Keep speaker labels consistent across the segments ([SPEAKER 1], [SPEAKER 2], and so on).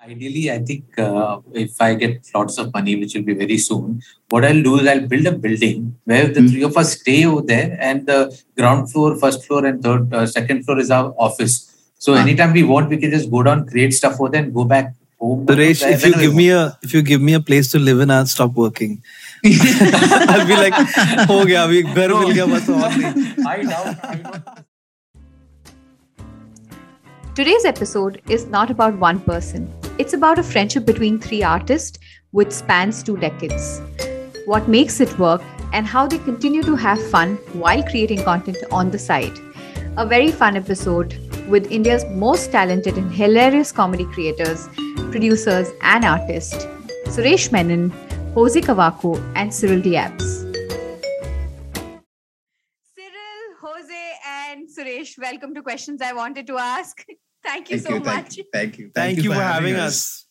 [SPEAKER 1] Ideally, I think uh, if I get lots of money, which will be very soon, what I'll do is I'll build a building where the
[SPEAKER 2] Mm.
[SPEAKER 1] three of us stay over there, and the ground floor, first floor, and third, uh, second floor is our office. So
[SPEAKER 2] Ah.
[SPEAKER 1] anytime we want, we can just go down, create stuff over there, and go back home.
[SPEAKER 3] Suresh, if you give me a if you give me a place to live in, I'll stop working. I'll be like, हो गया अभी घर मिल गया बस और नहीं.
[SPEAKER 1] I doubt. I don't.
[SPEAKER 4] Today's episode is not about one person. it's about a friendship between three artists which spans two decades. What makes it work and how they continue to have fun while creating content on the side. A very fun episode with India's most talented and hilarious comedy creators, producers, and artists Suresh Menon, Jose Covaco, and Cyril D'Abreo. Cyril, Jose, and Suresh, welcome to Questions I Wanted to Ask. Thank you
[SPEAKER 2] Thank
[SPEAKER 4] so
[SPEAKER 2] you,
[SPEAKER 4] much.
[SPEAKER 2] thank you, thank you,
[SPEAKER 3] Thank you for having us.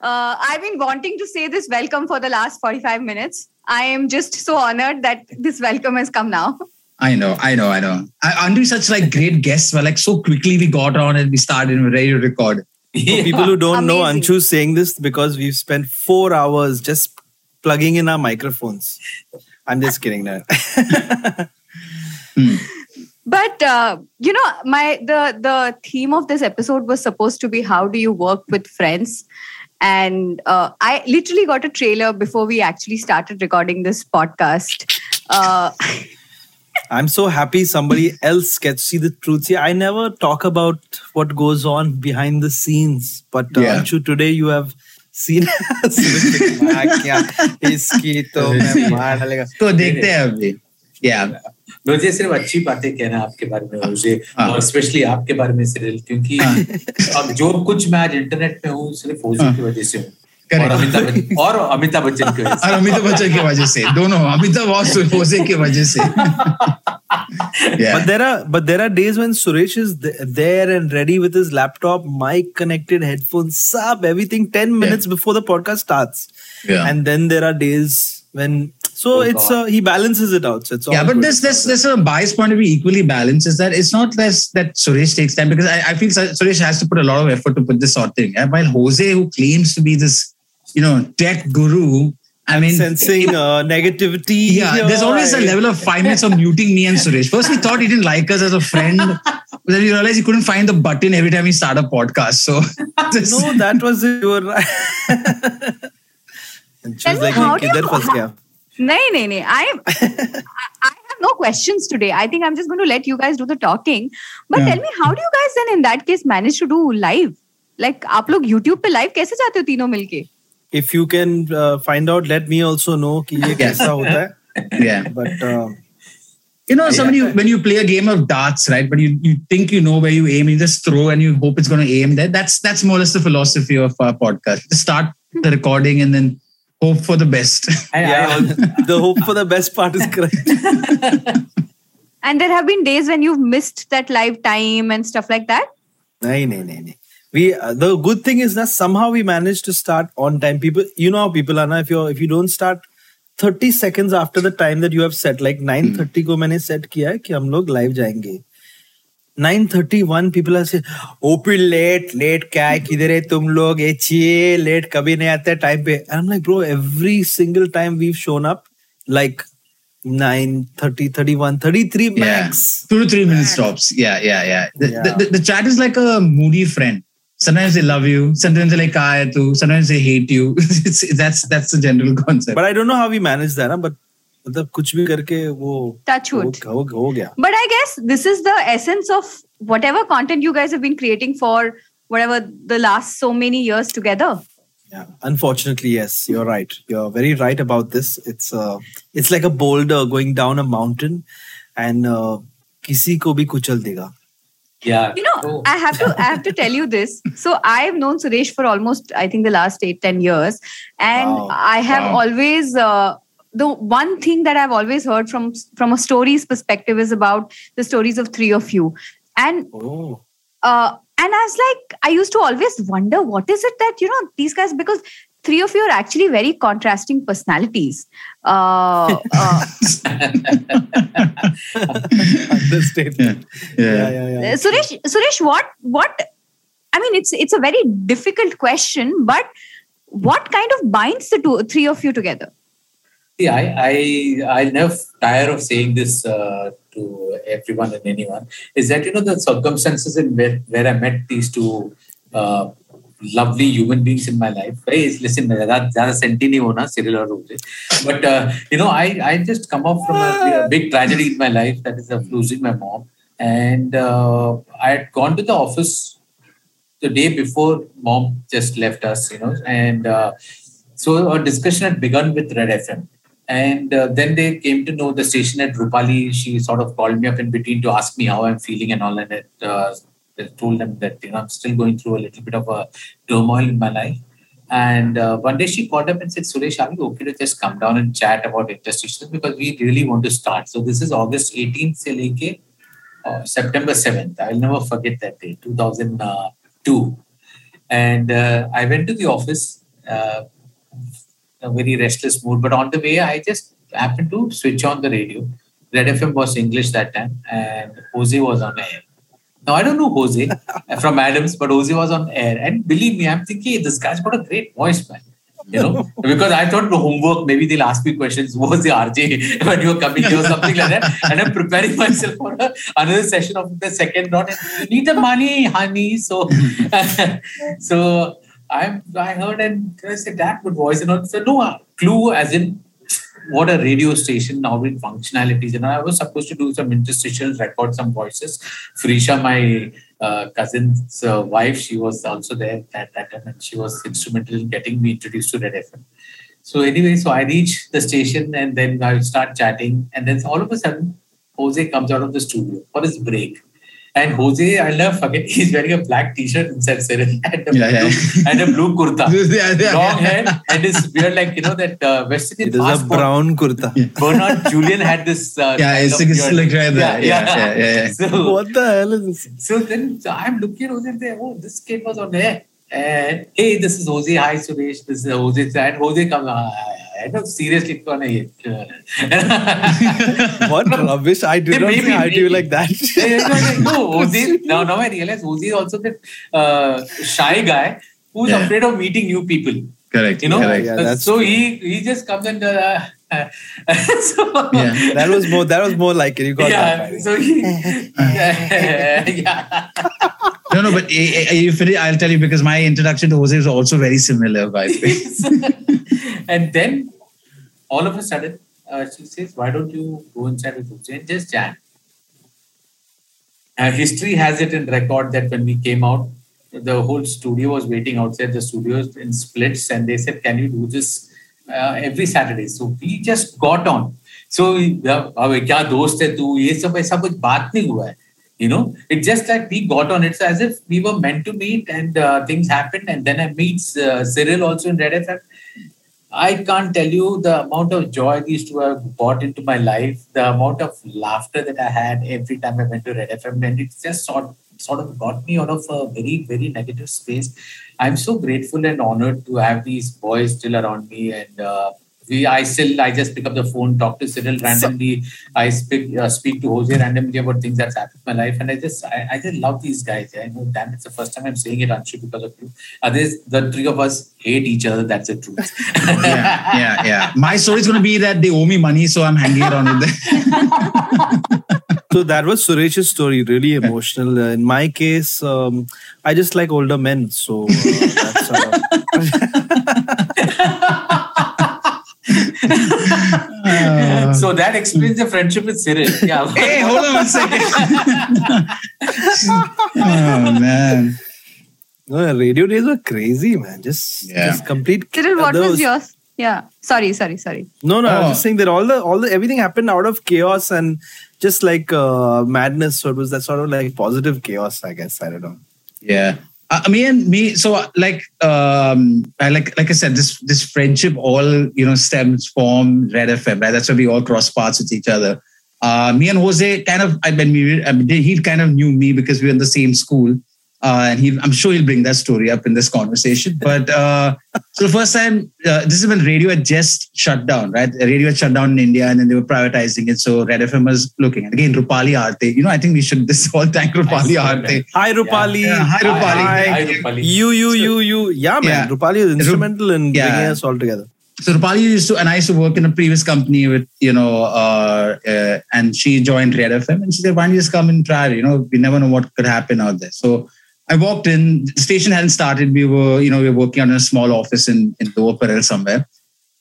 [SPEAKER 4] Uh, I've been wanting to say this welcome for the last 45 minutes. I am just so honored that this welcome has come now.
[SPEAKER 2] I know, I know, I know. I, Andrew, such like great guests. Were like so quickly we got on and we started and we're ready to record.
[SPEAKER 3] For people who don't know,
[SPEAKER 4] Amazing.
[SPEAKER 3] Anshu's saying this because we've spent four hours just plugging in our microphones. I'm just kidding that.
[SPEAKER 4] But uh, you know, my the the theme of this episode was supposed to be how do you work with friends, and uh, I literally got a trailer before we actually started recording this podcast. Uh,
[SPEAKER 3] I'm so happy somebody else gets to see the truth here. I never talk about what goes on behind the scenes, but uh,
[SPEAKER 2] Yeah.
[SPEAKER 3] Anshu, today you have seen. मैं क्या इसकी तो मैं मार डालेगा.
[SPEAKER 2] तो देखते हैं अभी. Yeah.
[SPEAKER 1] मुझे सिर्फ़ अच्छी बातें कहना आपके बारे में मुझे
[SPEAKER 2] हाँ।
[SPEAKER 1] और स्पेशली आपके बारे में सिरिल क्योंकि
[SPEAKER 2] हाँ।
[SPEAKER 1] अब जो कुछ मैं आज इंटरनेट पे हूँ सिर्फ़ ओजी
[SPEAKER 2] हाँ।
[SPEAKER 1] की वजह से हूँ और अमिताभ बच्चन और अमिताभ बच्चन की वजह
[SPEAKER 2] और अमिताभ बच्चन की वजह से दोनों अमिताभ और होसे की वजह से yeah.
[SPEAKER 3] But there are but there are days when Suresh is there and ready with his laptop, mic connected, headphones, sub everything ten minutes yeah. before the podcast starts.
[SPEAKER 2] Yeah.
[SPEAKER 3] And then there are days when So
[SPEAKER 1] oh,
[SPEAKER 3] it's uh, he balances it out. So
[SPEAKER 2] yeah, but this this this a bias point of view equally balances that. It's not less that Suresh takes time because I, I feel Suresh has to put a lot of effort to put this sort of thing. Yeah? While Jose, who claims to be this, you know, tech guru, I mean,
[SPEAKER 3] sensing uh, negativity.
[SPEAKER 2] Yeah, there's always a level of five minutes of muting me and Suresh. First, we thought he didn't like us as a friend. then we realized he couldn't find the button every time he started a podcast. So,
[SPEAKER 3] no, that was your. and she was like,
[SPEAKER 4] how you
[SPEAKER 3] did first, yeah.
[SPEAKER 4] No, no, no. I am. I have no questions today. I think I'm just going to let you guys do the talking. But
[SPEAKER 2] Yeah.
[SPEAKER 4] tell me, how do you guys then in that case manage to do live? Like, आप लोग YouTube पे live कैसे जाते हो तीनों मिलके?
[SPEAKER 3] If you can uh, find out, let me also know कि ये कैसा होता है.
[SPEAKER 2] yeah.
[SPEAKER 3] But uh,
[SPEAKER 2] You know, somebody when you play a game of darts, right? But you, you think you know where you aim, you just throw and you hope it's going to aim there. That's that's more or less the philosophy of our podcast. Just start the recording and then hope for the best.
[SPEAKER 1] I, I
[SPEAKER 3] yeah,
[SPEAKER 1] also,
[SPEAKER 3] the hope for the best part is correct.
[SPEAKER 4] And there have been days when you've missed that live time and stuff like that.
[SPEAKER 3] nahi, nahi, nahi, nahi. We uh, the good thing is that somehow we managed to start on time. People, you know how people are now. If you if you don't start 30 seconds after the time that you have set, like 9:30 को मैंने set किया है कि हम लोग live जाएंगे. 9:31 people are saying, "OP late, late क्या है? किधर है तुम लोग? ये late कभी नहीं आते time पे." And I'm like, bro, every single time we've shown up, like 9, 30, 31, 33 max.
[SPEAKER 2] Two to three minutes stops. Yeah, yeah, yeah. The,
[SPEAKER 3] Yeah.
[SPEAKER 2] The, the, the chat is like a moody friend. Sometimes they love you. Sometimes they like kaya tu. Sometimes they hate you. it's, that's that's the general concept.
[SPEAKER 3] But I don't know how we manage that, ना, but मतलब कुछ भी करके वो
[SPEAKER 4] Touch wood.
[SPEAKER 3] हो, हो, हो गया.
[SPEAKER 4] But I guess this is the essence of whatever content you guys have been creating for whatever the last so many years together.
[SPEAKER 3] Yeah. Unfortunately, yes, you're right. You're very right about this. It's uh, it's like a boulder going down a mountain, and uh, किसी को भी कुचल देगा.
[SPEAKER 1] yeah.
[SPEAKER 4] You know,
[SPEAKER 1] So,
[SPEAKER 4] I have to I have to tell you this. So I've known Suresh for almost I think the last eight ten years, and
[SPEAKER 3] Wow.
[SPEAKER 4] I have
[SPEAKER 2] Wow.
[SPEAKER 4] always uh, the one thing that I've always heard from from a stories perspective is about the stories of three of you, and
[SPEAKER 3] Oh.
[SPEAKER 4] uh, and I was like, I used to always wonder what is it that you know these guys because three of you are actually very contrasting personalities. Uh, uh,
[SPEAKER 3] Understatement.
[SPEAKER 2] yeah.
[SPEAKER 3] Yeah, yeah, yeah.
[SPEAKER 4] Suresh, Suresh, what what? I mean, it's it's a very difficult question, but what kind of binds the two, three of you together?
[SPEAKER 1] Yeah, I I I never tire of saying this uh, to everyone and anyone. Is that you know the circumstances in where, where I met these two uh, lovely human beings in my life. Hey, listen, ज़्यादा senti नहीं होना Cyril or Rose. But uh, you know, I I just come up from a, a, big tragedy in my life that is of losing my mom, and uh, I had gone to the office the day before mom just left us, you know, and uh, so our discussion had begun with Red FM. and uh, then they came to know the station at Rupali. She sort of called me up in between to ask me how I'm feeling and all. And it, uh, told them that you know I'm still going through a little bit of a turmoil in my life. And uh, one day she called up and said, Suresh, are you okay to just come down and chat about interstitials because we really want to start. So this is August 18th se uh, September 7th. I'll never forget that day, 2002. And uh, I went to the office, uh, a very restless mood. But on the way, I just happened to switch on the radio. Red FM was English that time, and Jose was on air. Now, I don't know Jose from Adams, but Jose was on air. And believe me, I'm thinking, this guy's got a great voice, man. You know, because I thought the homework, maybe they'll ask me questions. Was the RJ when you were coming here or something like that? And I'm preparing myself for a, another session of the second round. And need the money, honey. So, so I'm, I heard and I said, that good voice. And I said, no clue as in what a radio station now with functionalities. And I was supposed to do some interstitials, record some voices. Frisha, my uh, cousin's uh, wife, she was also there at that time, and she was instrumental in getting me introduced to Red FM. So anyway, so I reach the station and then I start chatting, and then all of a sudden, Jose comes out of the studio for his break. And Jose, I'll never forget, he's wearing a black t-shirt inside Cyril and a,
[SPEAKER 2] Yeah,
[SPEAKER 1] blue,
[SPEAKER 2] yeah.
[SPEAKER 1] and a blue kurta.
[SPEAKER 2] Yeah, yeah,
[SPEAKER 1] Long hair and his beard like, you know, that uh, West Indian
[SPEAKER 3] It is a brown kurta.
[SPEAKER 1] Bernard Julien had this. Uh,
[SPEAKER 2] Yeah,
[SPEAKER 1] kind
[SPEAKER 2] it's like, it's like right there. Yeah, yeah, yeah. yeah.
[SPEAKER 1] So,
[SPEAKER 3] What the hell is this?
[SPEAKER 1] so then so I'm looking at Jose and say, oh, this kid was on there. And hey, this is Jose. Hi, Suresh. This is Jose. And Jose comes. Uh, I seriously, it's gonna.
[SPEAKER 3] What rubbish? I did
[SPEAKER 1] Hey,
[SPEAKER 3] not
[SPEAKER 1] maybe,
[SPEAKER 3] say hi to you like that.
[SPEAKER 1] No, no, no, Now, now I realize Jose is also that uh, shy guy who's
[SPEAKER 2] Yeah.
[SPEAKER 1] afraid of meeting new people.
[SPEAKER 2] Correct.
[SPEAKER 1] You know,
[SPEAKER 2] correct.
[SPEAKER 3] Yeah, that's
[SPEAKER 1] so
[SPEAKER 3] true.
[SPEAKER 1] he he just comes and uh, so
[SPEAKER 2] Yeah.
[SPEAKER 3] That was more. That was more like it. You got
[SPEAKER 1] yeah.
[SPEAKER 3] that.
[SPEAKER 1] So he, yeah, yeah.
[SPEAKER 2] No, no, but eh, eh, you finish, I'll tell you because my introduction to Jose is also very similar, by the way.
[SPEAKER 1] and then all of a sudden, uh, she says, Why don't you go inside with Jose and just chat? And history has it in record that when we came out, the whole studio was waiting outside the studio in splits, and they said, Can you do this uh, every Saturday? So we just got on. So, uh, अबे क्या दोस्त है तू ये सब ऐसा कुछ बात नहीं हुआ है you know it's just like we got on it's as if we were meant to meet and uh, things happened and then i meet uh, cyril also in red fm i can't tell you the amount of joy these two have brought into my life the amount of laughter that i had every time i went to red fm and it just sort sort of got me out of a very very negative space. I'm so grateful and honored to have these boys still around me and uh, I still, I just pick up the phone, talk to Cyril randomly. I speak, uh, speak to Jose randomly about things that's happened in my life, and I just, I, I just love these guys. I know, damn, it's the first time I'm saying it, Anshu, because of you. Others, the three of us hate each other. That's the truth.
[SPEAKER 2] yeah, yeah, yeah. My story is going to be that they owe me money, so I'm hanging around with them.
[SPEAKER 3] So that was Suresh's story, really emotional. Uh, in my case, um, I just like older men, so uh, that's. Uh,
[SPEAKER 2] Uh,
[SPEAKER 1] so that explains the friendship with Cyril. Yeah.
[SPEAKER 2] hey, hold on one second. oh man.
[SPEAKER 3] no, radio days were crazy, man. Just,
[SPEAKER 2] Yeah.
[SPEAKER 3] just complete.
[SPEAKER 4] Cyril, what
[SPEAKER 3] there
[SPEAKER 4] was yours? Yeah. Sorry, sorry, sorry.
[SPEAKER 3] No, no, I was
[SPEAKER 2] Oh.
[SPEAKER 3] just saying that all the all the everything happened out of chaos and just like uh, madness. So it was that sort of like positive chaos, I guess. I don't know.
[SPEAKER 2] Yeah. Uh, me and me, so uh, like, um, I like, like I said, this this friendship all you know stems from Red FM, right? That's why we all cross paths with each other. Uh, me and Jose kind of, I mean, I mean, he kind of knew me because we were in the same school. Uh, and he, I'm sure he'll bring that story up in this conversation. But uh, so the first time, uh, this is when radio had just shut down, right? Radio had shut down in India, and then they were privatizing it. So Red FM was looking. And again, Rupali Arte. You know, I think we should this whole thank Rupali Arte.
[SPEAKER 3] Hi Rupali.
[SPEAKER 2] Yeah, hi, Rupali.
[SPEAKER 3] Hi.
[SPEAKER 1] Hi, Rupali.
[SPEAKER 3] You, you, you, you. Yeah, man.
[SPEAKER 2] Yeah.
[SPEAKER 3] Rupali is instrumental in
[SPEAKER 2] Yeah.
[SPEAKER 3] bringing us all together.
[SPEAKER 2] so Rupali used to, and I used to work in a previous company with, you know, uh, uh, and she joined Red FM and she said, why don't you just come and try it? You know, we never know what could happen out there. So I walked in, the station hadn't started. We were, you know, we were working on a small office in, in Lower Parel somewhere.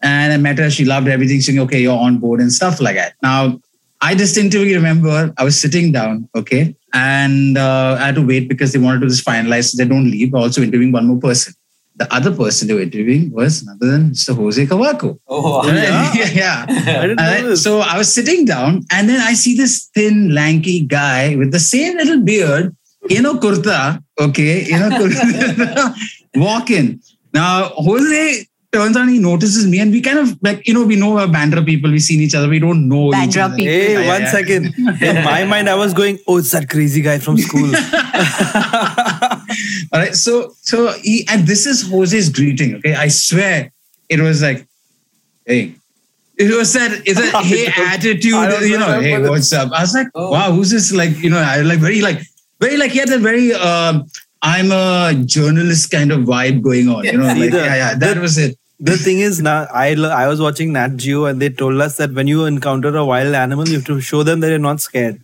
[SPEAKER 2] And I met her. She loved everything. Said, okay, you're on board and stuff like that. Now, I distinctly remember I was sitting down, okay, and uh, I had to wait because they wanted to just finalize. So they don't leave. Also interviewing one more person. The other person they were interviewing was none other than Mr. Jose Covaco.
[SPEAKER 1] Oh,
[SPEAKER 2] yeah. yeah.
[SPEAKER 3] I didn't know
[SPEAKER 2] Uh,
[SPEAKER 3] this.
[SPEAKER 2] so I was sitting down, and then I see this thin, lanky guy with the same little beard, in a kurta, okay, in a kurta, walk in. Now, Jose turns on, he notices me, and we kind of like, you know, we know our Bandra people, we've seen each other, we don't know each
[SPEAKER 4] Bandra
[SPEAKER 2] other.
[SPEAKER 4] people.
[SPEAKER 3] Hey,
[SPEAKER 2] Yeah,
[SPEAKER 3] one
[SPEAKER 2] yeah.
[SPEAKER 3] second. In my mind, I was going, oh, it's that crazy guy from school.
[SPEAKER 2] All right. So, so he, and this is Jose's greeting. Okay. I swear it was like, hey, it was that, it's a hey attitude, you know, hey, what's up? I was like,
[SPEAKER 1] Oh.
[SPEAKER 2] wow, who's this? Like, you know, I like very, like, very, like, he had that very, um, I'm a journalist kind of vibe going on, you know, like,
[SPEAKER 3] the-
[SPEAKER 2] yeah, yeah, that was it.
[SPEAKER 3] the thing is, now I, I was watching Nat Geo and they told us that when you encounter a wild animal, you have to show them that you're not scared.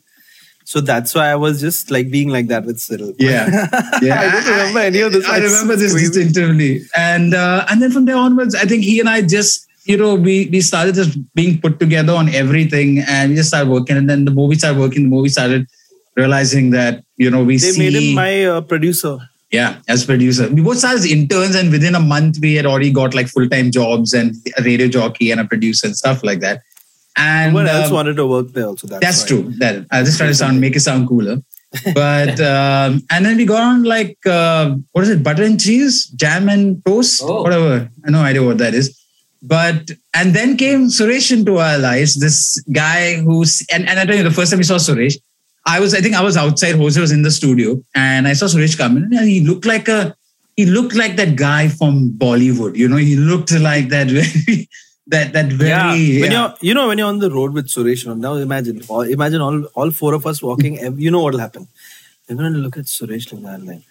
[SPEAKER 3] So that's why I was just like being like that with Cyril.
[SPEAKER 2] Yeah. Yeah.
[SPEAKER 3] I don't remember any of this.
[SPEAKER 2] I,
[SPEAKER 3] It's
[SPEAKER 2] remember this
[SPEAKER 3] crazy.
[SPEAKER 2] distinctively. And uh, and then from there onwards, I think he and I just, you know, we we started just being put together on everything and we just started working. And then the movie started working, the movie started realizing that, you know, we
[SPEAKER 3] They
[SPEAKER 2] see
[SPEAKER 3] made him my uh, producer.
[SPEAKER 2] yeah, as producer. We both started as interns, and within a month, we had already got like full time jobs and a radio jockey and a producer and stuff like that. And
[SPEAKER 3] Someone else
[SPEAKER 2] um,
[SPEAKER 3] wanted to work there also. That's,
[SPEAKER 2] that's true. That I just trying to sound make it sound cooler. But um, and then we got on like uh, what is it? Butter and cheese, jam and toast,
[SPEAKER 1] Oh.
[SPEAKER 2] whatever. I no idea what that is. But and then came Suresh into our lives. This guy who's and, and I tell you the first time we saw Suresh, I was I think I was outside. Jose was in the studio, and I saw Suresh come in, and he looked like a he looked like that guy from Bollywood. You know, he looked like that very that that very
[SPEAKER 3] yeah. When you're, you know, when you're on the road with Suresh, now imagine, all, imagine all, all four of us walking. You know what will happen? They're going to look at Suresh like that. Like,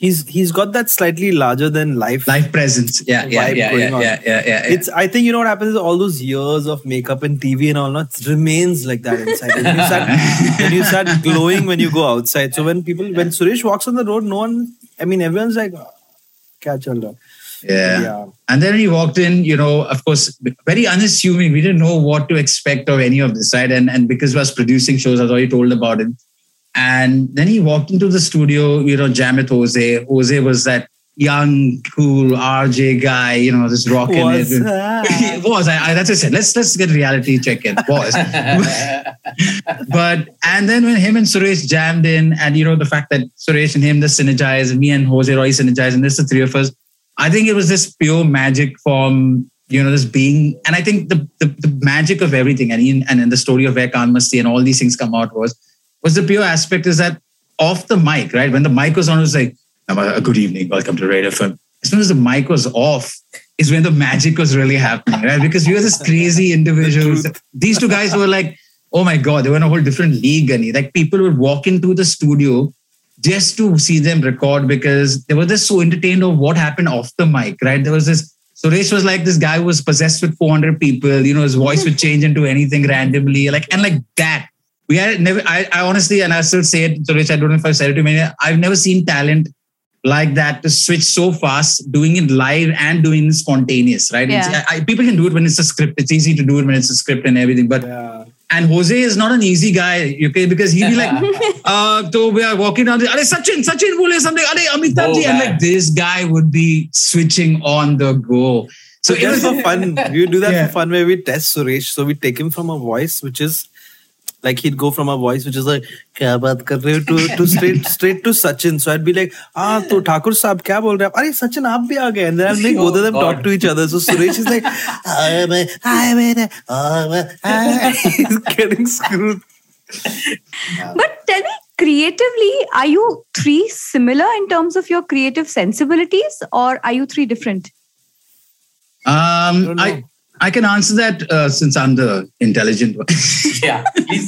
[SPEAKER 3] he's he's got that slightly larger than life.
[SPEAKER 2] life presence. Yeah, yeah,
[SPEAKER 3] vibe
[SPEAKER 2] yeah, yeah, yeah, yeah, yeah.
[SPEAKER 3] It's. I think you know what happens is all those years of makeup and TV and all that remains like that inside. When you start, when you start glowing when you go outside. So when people, when Suresh walks on the road, no one. I mean, everyone's like, oh, "Kya chal raha?"
[SPEAKER 2] Yeah.
[SPEAKER 3] Yeah.
[SPEAKER 2] And then he walked in, you know, of course, very unassuming. We didn't know what to expect of any of this, right? And and because was producing shows, I was already told about him. And then he walked into the studio, you know, jam with Jose. Jose was that young, cool RJ guy, you know, just rocking
[SPEAKER 3] Was
[SPEAKER 2] it.
[SPEAKER 3] that?
[SPEAKER 2] It was. I, I, that's what I said. Let's let's get reality check in. Was. but and then when him and Suresh jammed in, and you know the fact that Suresh and him, the synergize, and me and Jose Roy synergize, and this the three of us. I think it was this pure magic from you know this being, and I think the the, the magic of everything, and in, and the story of where Khan Masti and all these things come out was was the pure aspect is that off the mic, right? When the mic was on, it was like, "Uh, good evening, welcome to Radio FM. As soon as the mic was off, is when the magic was really happening, right? Because we were this crazy individuals. These two guys were like, oh my God, they were in a whole different league. And like people would walk into the studio just to see them record because they were just so entertained of what happened off the mic, right? There was this so Suresh was like this guy who was possessed with 400 people, you know, his voice would change into anything randomly, like and like that. We had never, I, I honestly, and I still say it, Suresh, I don't know if I've said it to many, I've never seen talent like that to switch so fast, doing it live and doing it spontaneous, right?
[SPEAKER 4] Yeah.
[SPEAKER 2] I, people can do it when it's a script. It's easy to do it when it's a script and everything. But
[SPEAKER 3] Yeah.
[SPEAKER 2] and Jose is not an easy guy, okay, because he'd be like, uh, so we are walking down, the, Are Sachin, Sachin, bole something, Are Amitabh ji,
[SPEAKER 1] Oh,
[SPEAKER 2] and
[SPEAKER 1] man.
[SPEAKER 2] like this guy would be switching on the go.
[SPEAKER 3] So
[SPEAKER 2] So it
[SPEAKER 3] just
[SPEAKER 2] was
[SPEAKER 3] for fun, we do that
[SPEAKER 2] Yeah.
[SPEAKER 3] for fun where we test Suresh. So we take him from a voice which is like he'd go from a voice which is like kya baat kar to to straight straight to Sachin. So I'd be like, ah, to Thakur Sab kya bol rahe hain? Arey Sachin aap bhi aa gaye. And then I'd make oh both of them talk to each other. So Suresh is like, I am, I am, I am. He's getting screwed.
[SPEAKER 4] but tell me, creatively, are you three similar in terms of your creative sensibilities, or are you three different?
[SPEAKER 2] Um, I, I, I can answer that uh, since I'm the intelligent one.
[SPEAKER 1] yeah, please,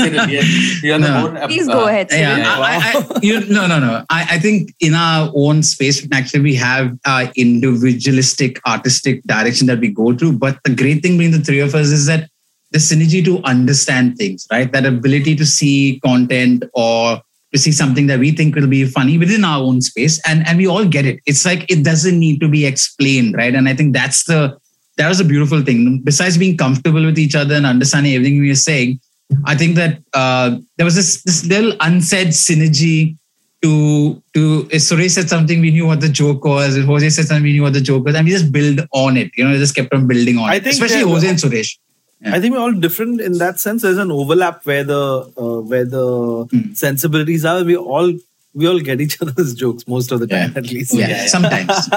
[SPEAKER 1] you're the
[SPEAKER 2] No.
[SPEAKER 1] more, uh,
[SPEAKER 4] go ahead.
[SPEAKER 2] yeah,
[SPEAKER 4] Cyril.
[SPEAKER 2] I, I, I, you, no, no, no. I, I think in our own space, actually, we have our individualistic, artistic direction that we go through. But the great thing between the three of us is that the synergy to understand things, right? That ability to see content or to see something that we think will be funny within our own space, and and we all get it. It's like it doesn't need to be explained, right? And I think that's the that was a beautiful thing. Besides being comfortable with each other and understanding everything we were saying, I think that uh, there was this this little unsaid synergy. To to if Suresh said something, we knew what the joke was. If Jose said something, we knew what the joke was, and we just build on it. You know, we just kept on building on
[SPEAKER 3] I
[SPEAKER 2] it.
[SPEAKER 3] think
[SPEAKER 2] Especially Jose and Suresh.
[SPEAKER 3] I think we're all different in that sense. There's an overlap where the uh, where the
[SPEAKER 2] Hmm.
[SPEAKER 3] sensibilities are. We all we all get each other's jokes most of the time,
[SPEAKER 2] Yeah.
[SPEAKER 3] at least.
[SPEAKER 2] Yeah,
[SPEAKER 1] yeah.
[SPEAKER 2] sometimes.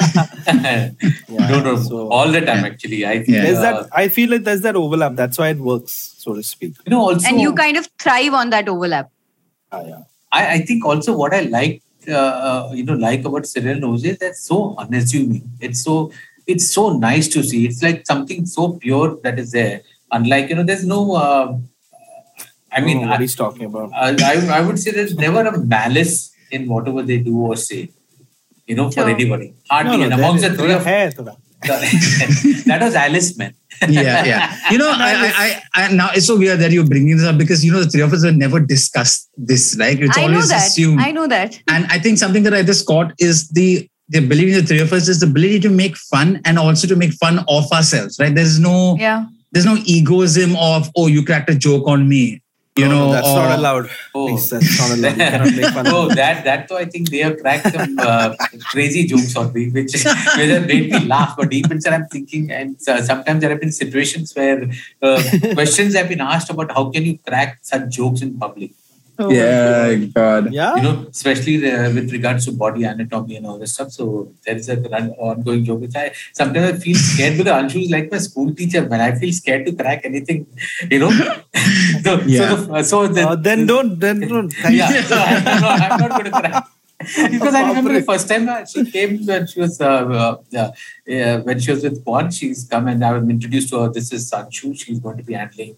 [SPEAKER 1] no, no,
[SPEAKER 3] so-
[SPEAKER 1] all the time
[SPEAKER 2] Yeah.
[SPEAKER 1] actually. I think
[SPEAKER 2] Yeah.
[SPEAKER 3] There's
[SPEAKER 1] uh,
[SPEAKER 3] that. I feel like there's that overlap. That's why it works, so to speak.
[SPEAKER 1] you know also
[SPEAKER 4] and you kind of thrive on that overlap.
[SPEAKER 3] Ah, yeah.
[SPEAKER 1] I, I think also what I like, uh, uh, you know, like about Cyril and Jose, is they're so unassuming. It's so it's so nice to see. It's like something so pure that is there. Unlike you know, there's no. Uh, I mean,
[SPEAKER 3] Oh, what
[SPEAKER 1] I,
[SPEAKER 3] he's talking about.
[SPEAKER 1] I, I would say there's never a malice in whatever they do or say. You know, for
[SPEAKER 4] Sure.
[SPEAKER 1] anybody, hardly. and
[SPEAKER 3] there
[SPEAKER 1] amongst the three of
[SPEAKER 3] hai
[SPEAKER 1] that was Alice, man.
[SPEAKER 2] yeah, yeah. You know, I, I, I, I, now it's so weird that you're bringing this up because you know the three of us have never discussed this. Like it's
[SPEAKER 4] I know
[SPEAKER 2] always
[SPEAKER 4] that.
[SPEAKER 2] assumed.
[SPEAKER 4] I know that.
[SPEAKER 2] and I think something that I just caught is the the ability of the three of us is the ability to make fun and also to make fun of ourselves. Right? There's no
[SPEAKER 4] Yeah.
[SPEAKER 2] there's no egoism of oh you cracked a joke on me. You
[SPEAKER 3] No, no,
[SPEAKER 2] know,
[SPEAKER 3] that's
[SPEAKER 2] or-
[SPEAKER 3] not allowed.
[SPEAKER 1] Oh.
[SPEAKER 3] Please, that's not allowed. You cannot make fun
[SPEAKER 1] oh,
[SPEAKER 3] of
[SPEAKER 1] that that though I think they have cracked some uh, crazy jokes on me, which which made me laugh. But deep inside, I'm thinking, and uh, sometimes there have been situations where uh, questions have been asked about how can you crack such jokes in public.
[SPEAKER 2] Yeah, God.
[SPEAKER 3] Yeah.
[SPEAKER 1] You know, especially uh, with regards to body anatomy and all this stuff. So there is a run, ongoing joke which I sometimes I feel scared because Anshu is like my school teacher. When I feel scared to crack anything, you know. so,
[SPEAKER 2] Yeah.
[SPEAKER 1] so, the, so the,
[SPEAKER 3] Uh, then don't. Then don't. Thank
[SPEAKER 1] yeah, so I'm, not, I'm not going to crack. because I remember the first time uh, she came when she was uh, uh, uh, uh, when she was with Pon, she's come and I was introduced to her. This is Sanshu. She's going to be handling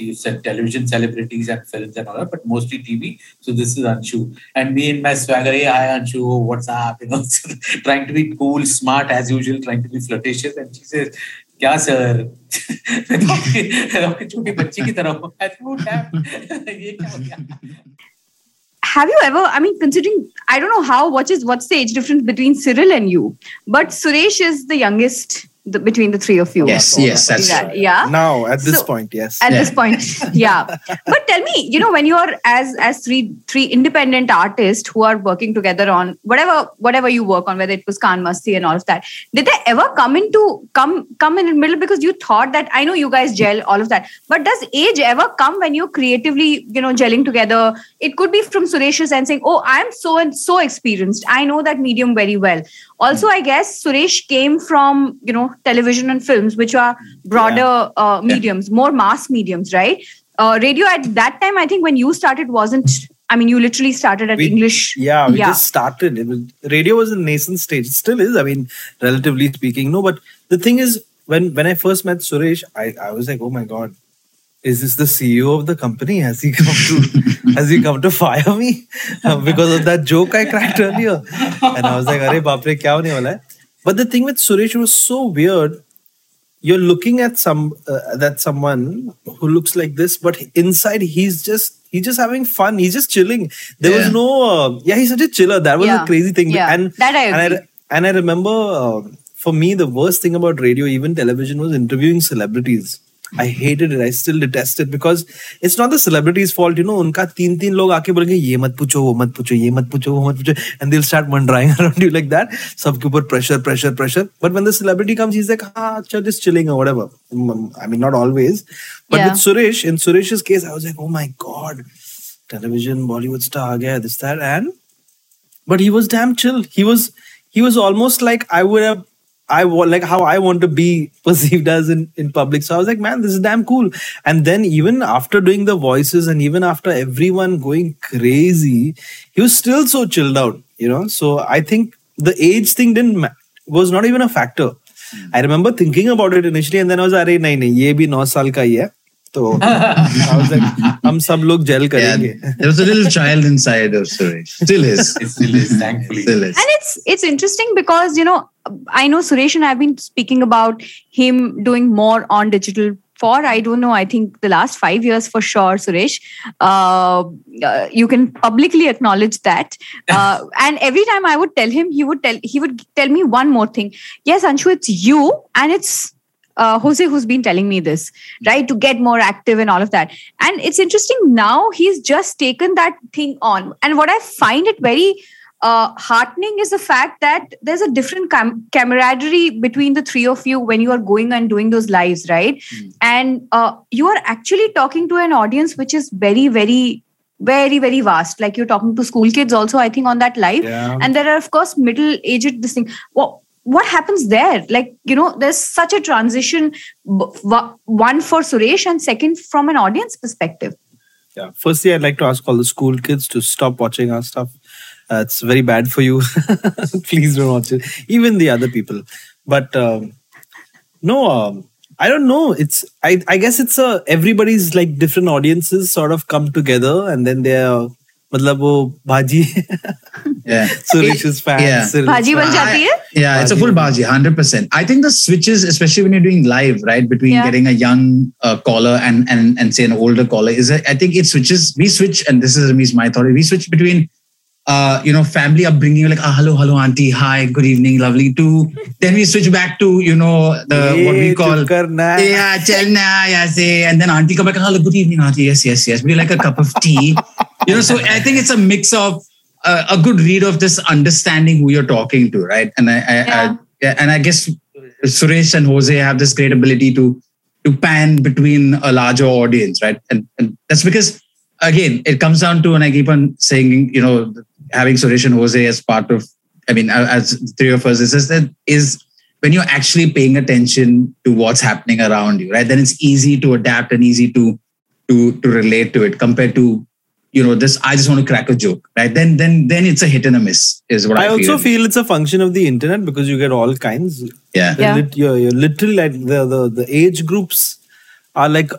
[SPEAKER 1] uh, these uh, television celebrities and films and all that, but mostly TV. So this is Anshu. And me and my swagger, hey, hi Anshu, what's up? You know, trying to be cool, smart as usual, trying to be flirtatious. And she says, क्या sir छोटी बच्ची की तरह हूँ I said, "Oh, damn. ये क्या हो गया
[SPEAKER 4] Have you ever? I mean, considering I don't know how what is what's the age difference between Cyril and you, but Suresh is the youngest the, between the three of you.
[SPEAKER 2] Yes, yes, that's
[SPEAKER 4] Yeah,
[SPEAKER 2] right.
[SPEAKER 4] yeah.
[SPEAKER 3] Now, at this
[SPEAKER 4] So-
[SPEAKER 3] point, yes.
[SPEAKER 4] at
[SPEAKER 2] Yeah.
[SPEAKER 4] this point yeah but tell me you know when you're as as three three independent artists who are working together on whatever whatever you work on whether it was Khan Masti and all of that did they ever come into come come in the middle because you thought that I know you guys gel all of that but does age ever come when you're creatively you know gelling together it could be from Suresh's and saying oh I'm so and so experienced I know that medium very well also I guess Suresh came from you know television and films which are broader uh, mediums more mass mediums right uh, radio at that time i think when you started wasn't i mean you literally started at
[SPEAKER 3] We-
[SPEAKER 4] english
[SPEAKER 3] Yeah, we
[SPEAKER 4] Yeah.
[SPEAKER 3] just started. It was, radio was in nascent stage. It still is. I mean, relatively speaking. No, but the thing is, when when I first met Suresh, I, I was like, oh my god, is this the CEO of the company? Has he come to has he come to fire me uh, because of that joke I cracked earlier? And I was like, "Arey baapre, kya hone wala hai? But the thing with Suresh was so weird. You're looking at some uh, that someone who looks like this, but inside he's just he's just having fun. He's just chilling. There
[SPEAKER 2] yeah.
[SPEAKER 3] was no uh, yeah. He's such a chiller. That was
[SPEAKER 4] yeah.
[SPEAKER 3] a crazy thing.
[SPEAKER 4] Yeah.
[SPEAKER 3] And
[SPEAKER 4] that I agree.
[SPEAKER 3] And I, and I remember uh, for me the worst thing about radio, even television, was interviewing celebrities. I hated it. I still detest it because it's not the celebrity's fault. You know, उनका तीन तीन लोग आके बोलेंगे ये मत पूछो वो मत पूछो ये मत पूछो वो मत पूछो and they'll start wandering around you like that. सबके ऊपर pressure, pressure, pressure. But when the celebrity comes, he's like, ah, अच्छा, just chilling or whatever. Mm, I mean, not always. But
[SPEAKER 4] Yeah.
[SPEAKER 3] with Suresh, in Suresh's case, I was like, oh my god, television, Bollywood star, yeah, this that, and but he was damn chill. He was he was almost like I would have I want like how I want to be perceived as in, in public. So I was like, man, this is damn cool. And then even after doing the voices and even after everyone going crazy, he was still so chilled out, you know? So I think the age thing didn't was not even a factor. Mm-hmm. I remember thinking about it initially and then I was like, nahi, nahi, ye bhi 9 saal ka hai. है. तो I was like, हम सब लोग jail
[SPEAKER 2] Yeah,
[SPEAKER 3] करेंगे.
[SPEAKER 2] there was a little child inside of Suresh. Still is.
[SPEAKER 1] It still is, thankfully.
[SPEAKER 2] Still is.
[SPEAKER 4] and it's it's interesting because you know i know suresh and i've been speaking about him doing more on digital for i don't know i think the last five years for sure suresh uh, uh, you can publicly acknowledge that uh, and every time i would tell him he would tell he would tell me one more thing yes anshu it's you and it's uh, Jose who's been telling me this, right? To get more active and all of that. And it's interesting now he's just taken that thing on. And what I find it very uh, heartening is the fact that there's a different cam- camaraderie between the three of you when you are going and doing those lives, right? And uh, you are actually talking to an audience which is very, very, very, very vast. Like you're talking to school kids also, I think, on that live.
[SPEAKER 3] Yeah.
[SPEAKER 4] And there are, of course, middle aged this thing. Well, what happens there? Like, you know, there's such a transition, one for Suresh and second from an audience perspective.
[SPEAKER 3] Yeah. Firstly, I'd like to ask all the school kids to stop watching our stuff. Uh, it's very bad for you. Please don't watch it. Even the other people. But um, no, um, I don't know. It's I, I guess it's a everybody's like different audiences sort of come together and then they're मतलब वो भाजी. Suresh's fans.
[SPEAKER 2] Yeah.
[SPEAKER 3] Cyril-
[SPEAKER 4] Bhaji ban jati hai?
[SPEAKER 2] Yeah, it's a full hundred percent. I think the switches, especially when you're doing live, right, between
[SPEAKER 4] Yeah.
[SPEAKER 2] getting a young uh, caller and and and say an older caller, is a, I think it switches. We switch, and this is at my thought. We switch between, uh, you know, family upbringing, like ah, hello, hello, auntie, hi, good evening, lovely. To then we switch back to you know the hey, what we call
[SPEAKER 3] karna.
[SPEAKER 2] yeah, chalna, yeah, say, and then auntie come back, hello, good evening, auntie. Yes, yes, yes. You like a cup of tea? You know, so I think it's a mix of uh, a good read of this understanding who you're talking to, right? And I, I,
[SPEAKER 4] Yeah.
[SPEAKER 2] I and I guess Suresh and Jose have this great ability to to pan between a larger audience, right? And and that's because again, it comes down to, and I keep on saying, you know, having Suresh and Jose as part of, I mean, as three of us, is just that is when you're actually paying attention to what's happening around you, right? Then it's easy to adapt and easy to to to relate to it compared to you know this i just want to crack a joke right then then then it's a hit and a miss is what i,
[SPEAKER 3] I also
[SPEAKER 2] feel.
[SPEAKER 3] feel it's a function of the internet because you get all kinds.
[SPEAKER 2] yeah
[SPEAKER 4] Yeah.
[SPEAKER 3] lit- you're, you're literally like the, the the age groups are like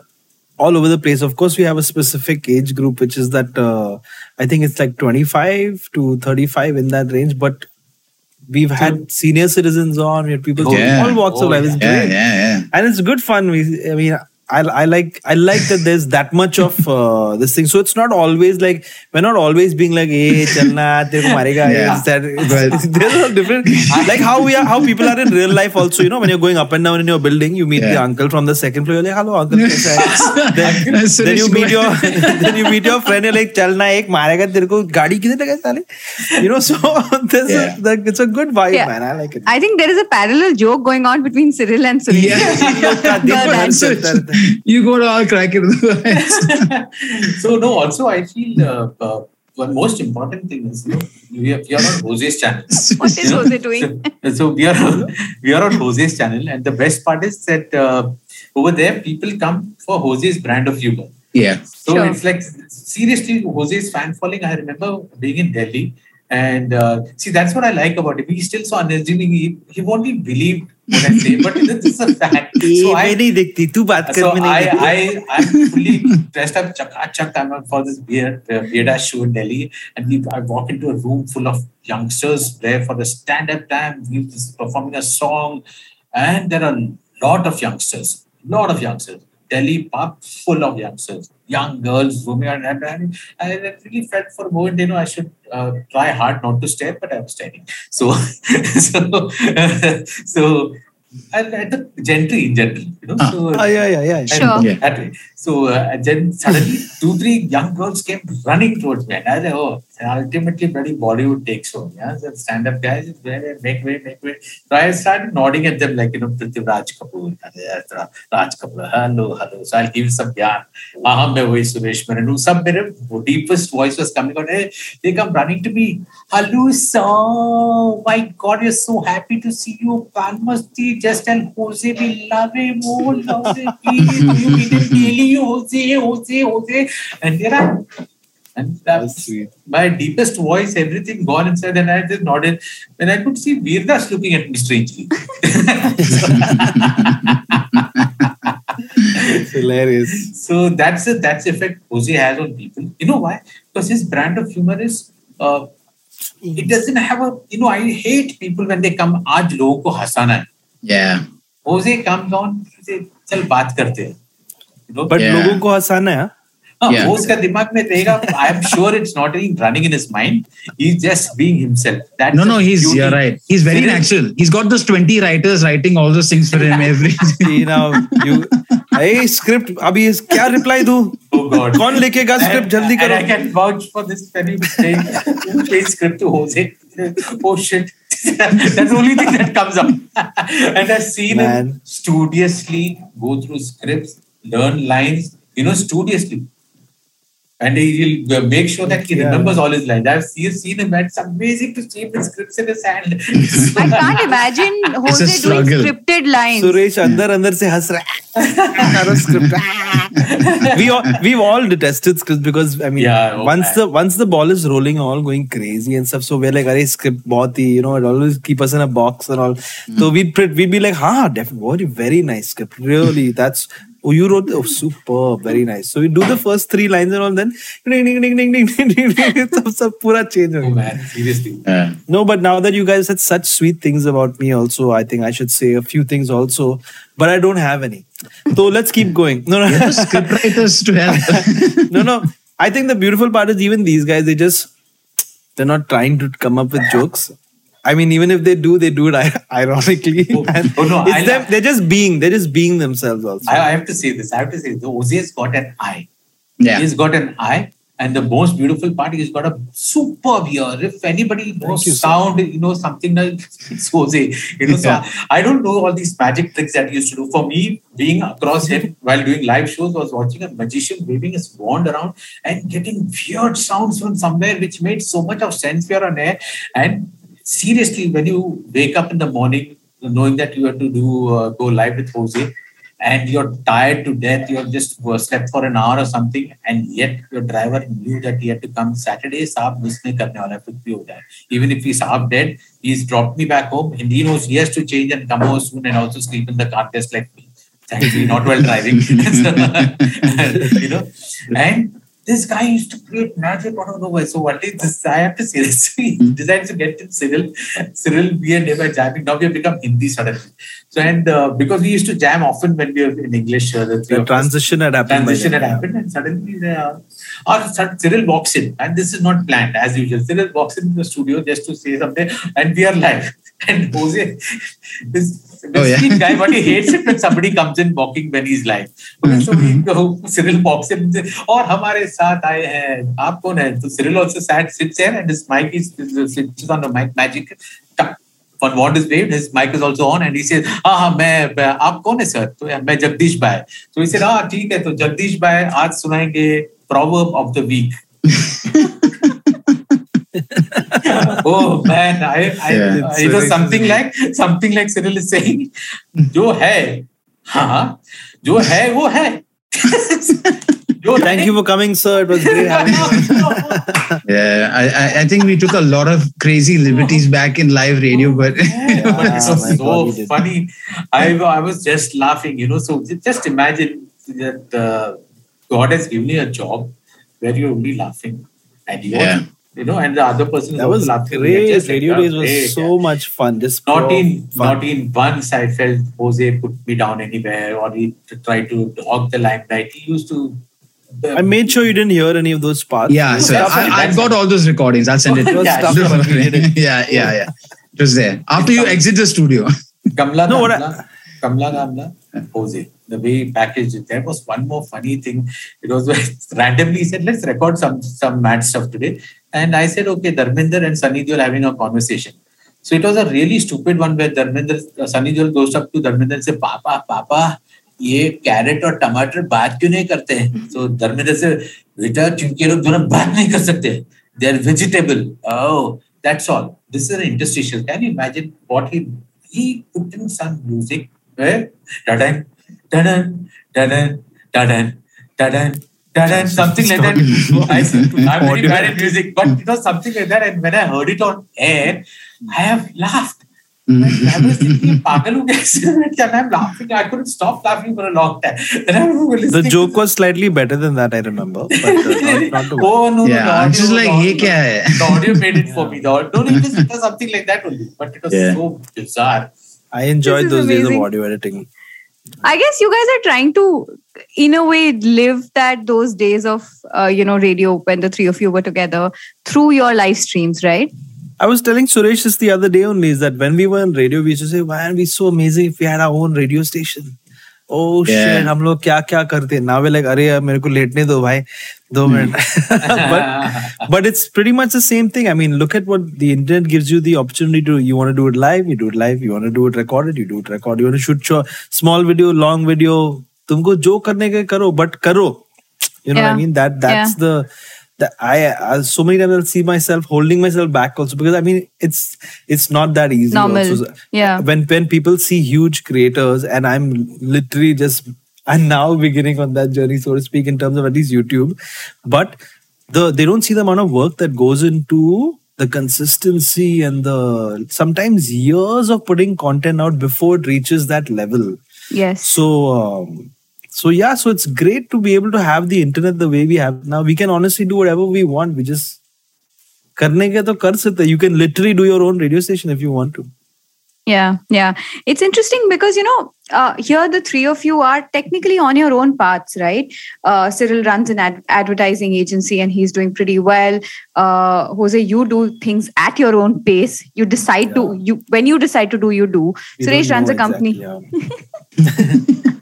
[SPEAKER 3] all over the place. Of course, we have a specific age group, which is that uh, I think it's like 25 to 35 in that range. But we've had senior citizens on, we had people from
[SPEAKER 2] Yeah.
[SPEAKER 3] all walks of
[SPEAKER 1] Oh,
[SPEAKER 3] life. It's
[SPEAKER 2] yeah yeah yeah
[SPEAKER 3] and it's good fun. We, I mean, I, I, like I like that there's that much of uh, this thing. So it's not always like we're not always being like, hey, chalna, te marega.
[SPEAKER 2] Yeah.
[SPEAKER 3] It's that, it's, there's a different like how we are how people are in real life also, you know, when you're going up and down in your building, you meet
[SPEAKER 2] yeah.
[SPEAKER 3] the uncle from the second floor, you're like, hello uncle. then, then you meet your then you meet your friend, you're like, chalna ek marega tere gaadi kidhar laga? You know, so there's
[SPEAKER 2] yeah.
[SPEAKER 3] a, that, it's a good vibe,
[SPEAKER 4] yeah.
[SPEAKER 3] man. I like it.
[SPEAKER 4] I think there is a parallel joke going on between Cyril and Sunil.
[SPEAKER 2] Yeah.
[SPEAKER 4] The
[SPEAKER 2] So
[SPEAKER 4] dance.
[SPEAKER 2] you go to all crack it
[SPEAKER 1] so no, also I feel uh, uh, one most important thing is you know, we, are, we are on Jose's channel.
[SPEAKER 4] What is
[SPEAKER 1] You know?
[SPEAKER 4] Jose doing?
[SPEAKER 1] So, so we are we are on Jose's channel, and the best part is that uh, over there people come for Jose's brand of humor.
[SPEAKER 2] yeah
[SPEAKER 1] So
[SPEAKER 4] Sure.
[SPEAKER 1] it's like seriously, Jose's fan following. I remember being in Delhi, and uh, see, that's what I like about him. We still so unassuming. He, he won't be believed when I say, but this is a fact. So I, so I, I, I'm fully dressed up chakachak. I'm for this beer, uh, are show in Delhi. And we I walk into a room full of youngsters there for the stand up time. He's performing a song. And there are a lot of youngsters, lot of youngsters. Delhi pub full of youngsters, young girls roaming around, and, and I really felt for a moment, you know, I should uh, try hard not to stare, but I was staring. So, so, so. And, and the gentry in general, you know.
[SPEAKER 2] Ah.
[SPEAKER 1] So,
[SPEAKER 3] Ah, yeah, yeah, yeah.
[SPEAKER 1] and
[SPEAKER 4] Sure.
[SPEAKER 2] Yeah.
[SPEAKER 1] That way. So uh, and then suddenly two, three young girls came running towards me. And I said, oh, ultimately bloody Bollywood takes home. Yeah, the stand-up guys make way, make way. So I started nodding at them like you know Prithviraj Kapoor, Raj Kapoor, hello, hello. So I'll give some yarn. Ah, मैं वही सुरेश मेरे सब मेरे deepest voice was coming out. Hey, they come running to me. Hello, sir. My God, we're so happy to see you. Palmasti, just tell Jose we love him. Oh, him. Please, you didn't really Jose, Jose, Jose. And there are And that That's sweet. my deepest voice, everything gone inside, and I just nodded. And I could see Vir Das looking at me strangely.
[SPEAKER 3] it's hilarious.
[SPEAKER 1] So that's the that's the effect Jose has on people. You know why? Because his brand of humor is uh, it doesn't have a you know I hate people when they come आज लोगों को हंसाना
[SPEAKER 2] Yeah.
[SPEAKER 1] Jose comes on, say, चल बात करते हैं.
[SPEAKER 3] You know? But yeah. लोगों को हंसाना हाँ,
[SPEAKER 1] yeah. वो उसका दिमाग में रहेगा I am sure it's not in running in his mind he is just being himself that
[SPEAKER 2] no no he is you are right he is very natural he is got this 20 writers writing all those things for him every
[SPEAKER 3] now you a script अभी इस क्या reply दूँ?
[SPEAKER 1] Oh
[SPEAKER 3] कौन लिखेगा script जल्दी करो।
[SPEAKER 1] I can vouch for this very script to oh shit. That's the only thing that comes up. and I've seen him studiously go through scripts, learn lines, you know, studiously. And he'll make sure that he yeah. remembers all his lines. I've seen, seen him, and it's amazing to see him with scripts in his hand.
[SPEAKER 4] I can't imagine Jose doing scripted lines.
[SPEAKER 3] Suresh andar andar se has we all we've all detested scripts because I mean yeah, oh, once man. the once the ball is rolling all going crazy and stuff so we're like "Are script bahut you know it always keep us in a box and all mm. so we'd we'd be like ha definitely very nice script really that's Oh, you wrote the oh, superb, very nice. So you do the first three lines and all, then ding ding ding ding ding ding ding. ding sab, pura change.
[SPEAKER 1] Oh, man, seriously.
[SPEAKER 3] No, but now that you guys said such sweet things about me, also I think I should say a few things also, but I don't have any. So let's keep going. No, no.
[SPEAKER 2] You scriptwriters to help.
[SPEAKER 3] no, no. I think the beautiful part is even these guys. They just they're not trying to come up with jokes. I mean, even if they do, they do it ironically. Oh, oh no, it's them, they're just being, they're just being themselves also.
[SPEAKER 1] I, I, have to say this. I have to say, the Jose has got an eye.
[SPEAKER 2] Yeah.
[SPEAKER 1] He's got an eye. And the most beautiful part, he's got a superb ear. If anybody knows you, sound, you know, something like it's Jose. You know, yeah. so I don't know all these magic tricks that he used to do. For me, being across him while doing live shows was watching a magician waving his wand around and getting weird sounds from somewhere, which made so much of sense here on air. And seriously, when you wake up in the morning knowing that you have to do uh, go live with Jose and you're tired to death, you have just uh, slept for an hour or something, and yet your driver knew that he had to come Saturday, saab miss nahi karne wala kuch. Even if he's half dead, he's dropped me back home and he knows he has to change and come home soon and also sleep in the car just like me. Thankfully, not while driving. you know, and this guy used to create magic out of nowhere. So one day, this I have to say this. he decides to get Cyril, Cyril, we and him jamming. Now we have become Hindi suddenly. So and uh, because we used to jam often when we were in English, uh, the,
[SPEAKER 3] the transition had happened.
[SPEAKER 1] Transition had happened, and suddenly, uh, or Cyril walks in, and this is not planned as usual. Cyril walks in the studio just to say something, and we are live. And Jose, this oh, yeah. guy, but he hates it when somebody comes in walking when he's live. Okay, so we go, Cyril walks in और हमारे साथ आए हैं आप कौन है तो Cyril also sat sits here and his mic is sits on the mic magic on what is waved his mic is also on and he says हाँ हाँ मैं आप कौन है सर तो मैं जगदीश भाई तो he said हाँ ठीक है तो जगदीश भाई आज सुनाएँगे proverb of the week oh man, I, I, yeah, uh, it was something like something like Cyril is saying, जो है, हाँ, जो है वो है.
[SPEAKER 3] Thank you for coming, sir. It was great having
[SPEAKER 2] you. yeah, I, I think we took a lot of crazy liberties back in live radio, but
[SPEAKER 1] yeah, it was so funny. I, I was just laughing, you know. So just imagine that uh, God has given you a job where you're only laughing and you yeah you know, and the other person
[SPEAKER 3] that was laughing. great. Radio days was great, so yeah. much fun. Just
[SPEAKER 1] not in fun. not in once I felt Jose put me down anywhere or he tried to hog the limelight. He used to.
[SPEAKER 3] I made sure you didn't hear any of those parts.
[SPEAKER 2] Yeah, so I, have got all those recordings. I'll send it. yeah, yeah, yeah, yeah. It was there after you exit the studio.
[SPEAKER 1] Kamla, no, Kamla, Kamla, Kamla, Jose. The way he packaged it. There was one more funny thing. It was randomly he said, "Let's record some some mad stuff today." And I said, "Okay." Dharmender and Sunny Deol having a conversation. So it was a really stupid one where Dharmender, uh, Sunny Deol goes up to Dharmender and says, "Papa, Papa." ये carrot और टमाटर बात क्यों नहीं करते हैं तो धर्मेंद्र से बेटा क्योंकि लोग दोनों बात नहीं कर सकते they are vegetable oh that's all this is an interstitial can you imagine what he he put in some music where da-dan, da-dun, da-dun, da da da something like that. I, I'm very bad at music, but you know, something like that. And when I heard it on air, I have laughed. I was thinking, Pagal, and I'm laughing. I couldn't stop laughing for a long time.
[SPEAKER 3] the joke was slightly better than that, I remember. But, uh, not,
[SPEAKER 1] oh, no,
[SPEAKER 2] yeah,
[SPEAKER 1] no.
[SPEAKER 2] I'm just like,
[SPEAKER 1] hey,
[SPEAKER 2] kya hai?
[SPEAKER 1] The audio made it for me. The audio, no, no, it was something like that only. But it was
[SPEAKER 2] yeah.
[SPEAKER 1] so bizarre.
[SPEAKER 3] I enjoyed those amazing. days of audio editing.
[SPEAKER 4] I guess you guys are trying to, in a way, live that those days of uh, you know radio when the three of you were together through your live streams, right?
[SPEAKER 3] I was telling Suresh this the other day only is that when we were in radio, we used to say, why are we so amazing if we had our own radio station? Oh shit हम लोग क्या क्या करते? ना वे like अरे मेरे को लेटने दो भाई दो minute but but it's pretty much the same thing I mean look at what the internet gives you the opportunity to you want to do it live you do it live you want to do it recorded you do it record you want to shoot small video long video तुमको जो करने के करो but करो. You know I mean that that's the that I, I so many times I'll see myself holding myself back also because I mean it's it's not that easy.
[SPEAKER 4] Normal.
[SPEAKER 3] also.
[SPEAKER 4] Yeah.
[SPEAKER 3] When when people see huge creators and I'm literally just I'm now beginning on that journey, so to speak, in terms of at least YouTube, but the they don't see the amount of work that goes into the consistency and the sometimes years of putting content out before it reaches that level.
[SPEAKER 4] Yes.
[SPEAKER 3] So, um, so yeah so it's great to be able to have the internet the way we have now. We can honestly do whatever we want. We just karne ke to kar sakte. you can literally do your own radio station if you want to.
[SPEAKER 4] Yeah yeah. It's interesting because you know uh, here the three of you are technically on your own paths right? Uh, cyril runs an ad- advertising agency and he's doing pretty well. Uh, jose you do things at your own pace. You decide yeah. to you when you decide to do you do.
[SPEAKER 3] We
[SPEAKER 4] suresh runs a company.
[SPEAKER 3] exactly, yeah.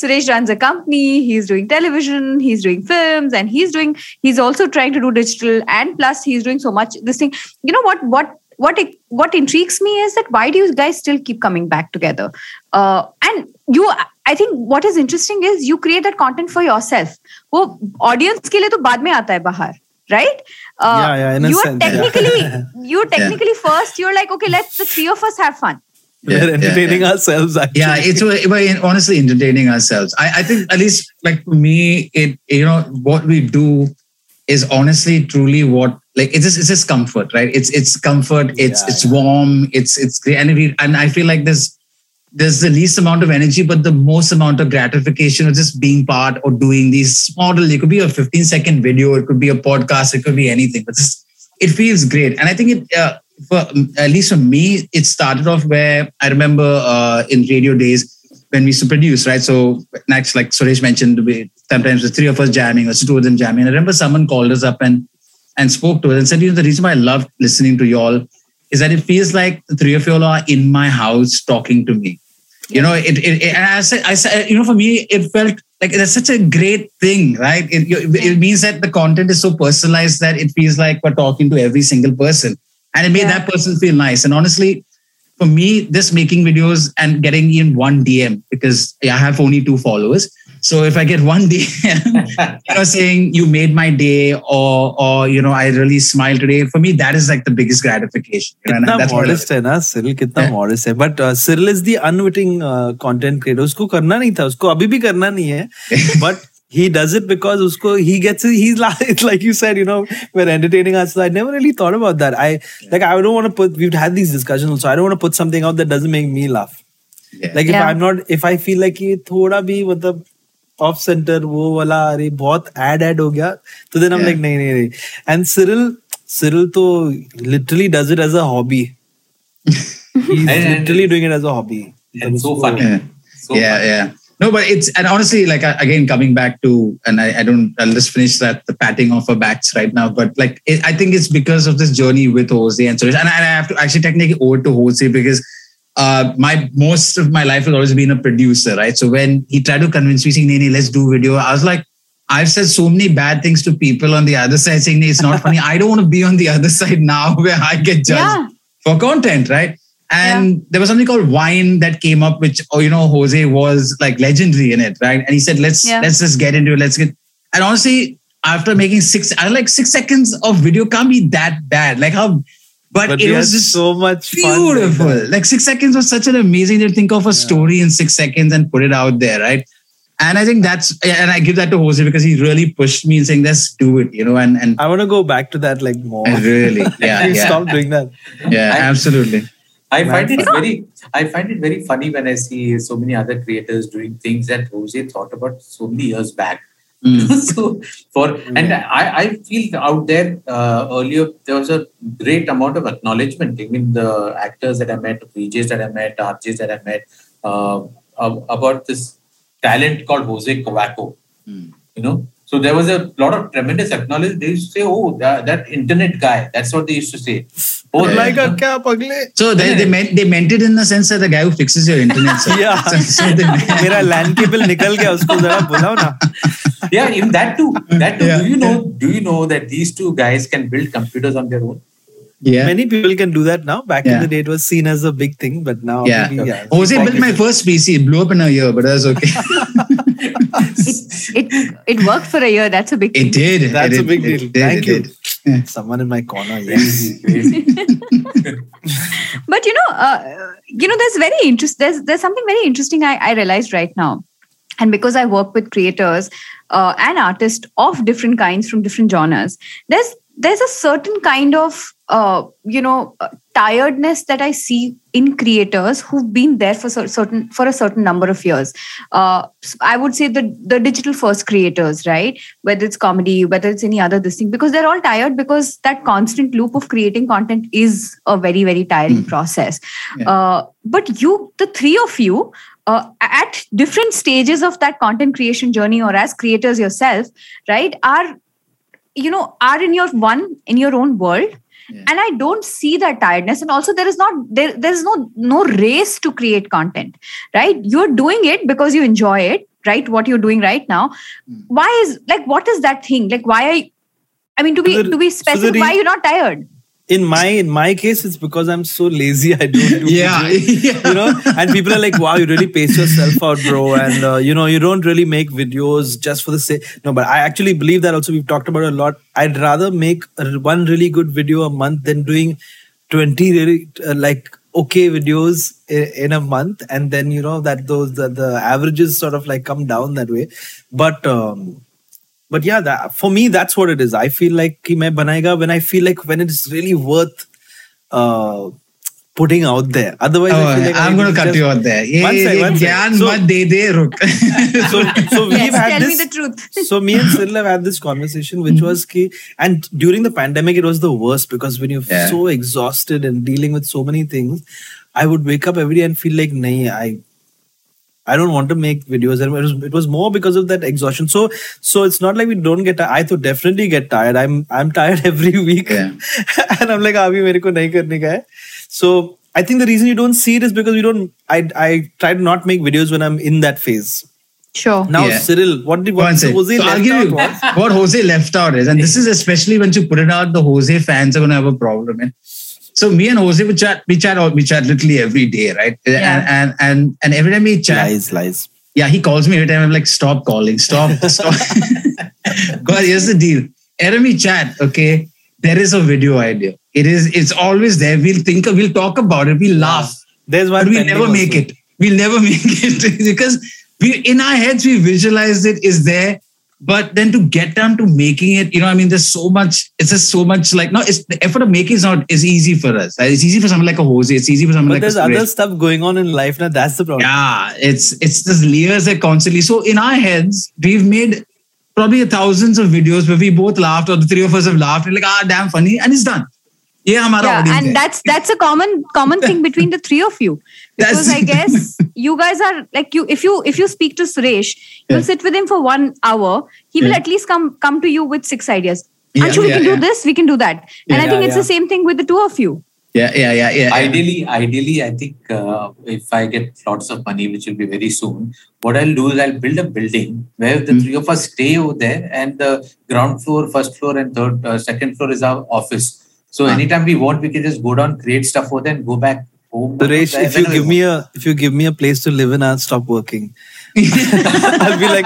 [SPEAKER 4] Suresh runs a company. He's doing television. He's doing films, and he's doing. He's also trying to do digital, and plus he's doing so much. This thing, you know what? What what it, what intrigues me is that why do you guys still keep coming back together? Uh, and you, I think what is interesting is you create that content for yourself. वो audience के लिए तो बाद में आता है बाहर, right? Uh,
[SPEAKER 3] Yeah, yeah, in a
[SPEAKER 4] you are
[SPEAKER 3] sense, yeah.
[SPEAKER 4] technically, you technically first. You're like, okay, let the three of us have fun.
[SPEAKER 3] We're
[SPEAKER 2] Yeah,
[SPEAKER 3] entertaining
[SPEAKER 2] yeah.
[SPEAKER 3] ourselves. Actually.
[SPEAKER 2] yeah it's we're honestly entertaining ourselves I, I think at least like for me it you know what we do is honestly truly what like it's just it's just comfort right it's it's comfort it's
[SPEAKER 3] Yeah,
[SPEAKER 2] it's
[SPEAKER 3] yeah.
[SPEAKER 2] warm it's it's great and, we, and i feel like there's there's the least amount of energy but the most amount of gratification of just being part or doing these small it could be a 15 second video it could be a podcast it could be anything but just, it feels great and i think it uh, for at least for me it started off where i remember uh, in radio days when we used to produce right? So next like suresh mentioned we sometimes the three of us jamming or two of them jamming. I remember someone called us up and and spoke to us and said you know the reason why i love listening to y'all is that it feels like the three of y'all are in my house talking to me. You know it, it, it and I said, I said you know for me it felt like that's such a great thing right? It, it means that the content is so personalized that it feels like we're talking to every single person and it made
[SPEAKER 4] yeah.
[SPEAKER 2] that person feel nice. And honestly for me this making videos and getting in one dm because i have only two followers. So if i get one dm you know saying you made my day or or you know i really smiled today for me that is like the biggest gratification and that's
[SPEAKER 3] modest hai na cyril kitna
[SPEAKER 2] yeah.
[SPEAKER 3] modest hai but uh, cyril is the unwitting uh, content creator. usko karna nahi tha usko abhi bhi karna nahi hai but he does it because usko he gets it he's like it's like you said you know we're entertaining us I never really thought about that I like I don't want to put we've had these discussions so I don't want to put something out that doesn't make me laugh
[SPEAKER 2] Yeah.
[SPEAKER 3] like if
[SPEAKER 4] Yeah.
[SPEAKER 3] I'm not if I feel like ये थोड़ा भी मतलब of centre वो वाला अरे बहुत add add हो गया तो देन हम
[SPEAKER 2] Yeah.
[SPEAKER 3] लाइक नहीं नहीं नहीं एंड सिरिल सिरिल तो literally does it as a hobby he's
[SPEAKER 1] And- and-
[SPEAKER 3] literally doing it as a hobby
[SPEAKER 1] and so
[SPEAKER 3] उसको-
[SPEAKER 1] funny.
[SPEAKER 2] yeah
[SPEAKER 1] So
[SPEAKER 2] yeah
[SPEAKER 1] funny.
[SPEAKER 2] yeah no but it's and honestly like again coming back to and I, I don't i'll just finish that the patting of our backs right now but like it, i think it's because of this journey with jose and Suresh. and i have to actually technically owe it to jose because uh, my most of my life has always been a producer, right? So when he tried to convince me saying, "Nene, let's do video," I was like, I've said so many bad things to people on the other side saying it's not funny. I don't want to be on the other side now where I get judged yeah. for content, right? And yeah. there was something called Vine that came up, which oh, you know, Jose was like legendary in it, right? And he said, "Let's yeah. let's just get into it. Let's get." And honestly, after making six, I like six seconds of video can't be that bad. Like how but, but it was just
[SPEAKER 3] so much
[SPEAKER 2] beautiful. Fun like six seconds was such an amazing thing to think of a story in six seconds and put it out there, right? And I think that's and I give that to Jose because he really pushed me in saying, let's do it, you know. And and
[SPEAKER 3] I want to go back to that like more.
[SPEAKER 2] Really, yeah, yeah.
[SPEAKER 3] Stop doing that.
[SPEAKER 2] Yeah, I, absolutely.
[SPEAKER 1] I find it very I find it very funny when I see so many other creators doing things that Jose thought about so many years back. Mm. so for mm. and I, I feel out there uh, earlier there was a great amount of acknowledgement. I mean the actors that I met, VJs that I met, RJs that I met uh, about this talent called Jose Covaco. Mm. You know, so there was a lot of tremendous acknowledgement. They used to say, "Oh, that, that internet guy." That's what they used to say.
[SPEAKER 3] Oh, yeah. like a kya pagle?
[SPEAKER 2] So they, they meant they meant it in the sense that the guy who fixes your internet.
[SPEAKER 3] Sir. yeah. So, so मेरा LAN cable निकल गया उसको जरा बुलाओ ना.
[SPEAKER 1] Yeah, in that too. That too. Yeah. Do you know? Do you know that these two guys can build computers on their own?
[SPEAKER 3] Yeah. Many people can do that now. Back yeah. in the day, it was seen as a big thing, but now,
[SPEAKER 2] yeah. Maybe, yeah Jose built my first PC. It blew up in a year, but that's okay.
[SPEAKER 4] it, it it worked for a year. That's a big.
[SPEAKER 2] Deal. It did.
[SPEAKER 3] That's
[SPEAKER 2] it,
[SPEAKER 3] a big deal. Did, Thank you. Yeah. Someone in my corner. Yes.
[SPEAKER 4] but you know, uh, you know, there's very interest. There's there's something very interesting. I, I realized right now, and because I work with creators uh, and artists of different kinds from different genres, there's there's a certain kind of uh, you know uh, tiredness that i see in creators who've been there for certain for a certain number of years uh, i would say the the digital first creators right whether it's comedy whether it's any other this thing because they're all tired because that constant loop of creating content is a very very tiring mm. process yeah. Uh, but you the three of you uh, at different stages of that content creation journey or as creators yourself right are you know are in your one in your own world yeah. and i don't see that tiredness. And also there is not there there's no no race to create content right? You're doing it because you enjoy it right? What you're doing right now. Mm. why is like what is that thing? Like why are you, i mean to be so the, to be specific so re- why you're not tired
[SPEAKER 3] in my in my case it's because i'm so lazy i don't do
[SPEAKER 2] yeah,
[SPEAKER 3] yeah, you know? And people are like wow you really pace yourself out bro. And uh, you know you don't really make videos just for the sake no but i actually believe that also we've talked about a lot. I'd rather make one really good video a month than doing 20 really uh, like okay videos in, in, a month. And then you know that those the, the averages sort of like come down that way. But um but yeah that, for me that's what it is i feel like ki main banayega when i feel like when it's really worth uh, putting out there otherwise
[SPEAKER 2] oh, like i'm going to cut you out there ye, one sec, one sec. So, de de,
[SPEAKER 3] so, so we've
[SPEAKER 4] yes,
[SPEAKER 3] had
[SPEAKER 4] tell
[SPEAKER 3] this
[SPEAKER 4] me the truth.
[SPEAKER 3] so me and Sil have had this conversation which mm-hmm. was key and during the pandemic it was the worst because when you're yeah. so exhausted and dealing with so many things i would wake up every day and feel like nahi i I don't want to make videos. And it was, it was more because of that exhaustion. So so it's not like we don't get tired. I to definitely get tired. I'm I'm tired every week. Yeah. and I'm like, abhi mere ko nahi karne ka hai. So I think the reason you don't see it is because we don't I I try to not make videos when I'm in that phase.
[SPEAKER 4] Sure.
[SPEAKER 3] Now, yeah. Cyril, what did what
[SPEAKER 2] Jose so
[SPEAKER 3] left
[SPEAKER 2] I'll give you what Jose left out is, and this is especially when you put it out, the Jose fans are going to have a problem. And so me and Jose we chat, we chat, we chat literally every day, right? Yeah. And, and and and every time we chat,
[SPEAKER 3] lies, lies.
[SPEAKER 2] Yeah, he calls me every time. I'm like, stop calling, stop, stop. God, here's the deal. Every time we chat, okay, there is a video idea. It is, it's always there. We'll think, we'll talk about it, we'll laugh.
[SPEAKER 3] There's one.
[SPEAKER 2] But we never make it. We'll never make it because we in our heads we visualize it is there but then to get down to making it you know i mean there's so much it's just so much like no it's the effort of making is not is easy for us. It's easy for someone like a Jose it's easy for someone
[SPEAKER 3] but
[SPEAKER 2] like
[SPEAKER 3] there's other stuff going on in life now that's the problem.
[SPEAKER 2] Yeah it's it's just layers that constantly so in our heads we've made probably thousands of videos where we both laughed or the three of us have laughed and like ah damn funny and it's done yeah,
[SPEAKER 4] yeah and that's that's a common common thing between the three of you. Because i guess you guys are like you if you if you speak to suresh you'll sit with him for one hour. He will yeah. at least come come to you with six ideas. Yeah, Anshu, we can do this we can do that. And i think it's the same thing with the two of you.
[SPEAKER 2] Yeah, yeah, yeah, yeah.
[SPEAKER 1] Ideally, ideally, I think uh, if I get lots of money, which will be very soon, what I'll do is I'll build a building where the
[SPEAKER 2] Mm.
[SPEAKER 1] three of us stay over there, and the ground floor, first floor, and third, uh, second floor is our office. So anytime we want, we can just go down, create stuff for them, go back home.
[SPEAKER 3] Suresh, if you give me a if you give me a place to live in, I'll stop working. I'll be like,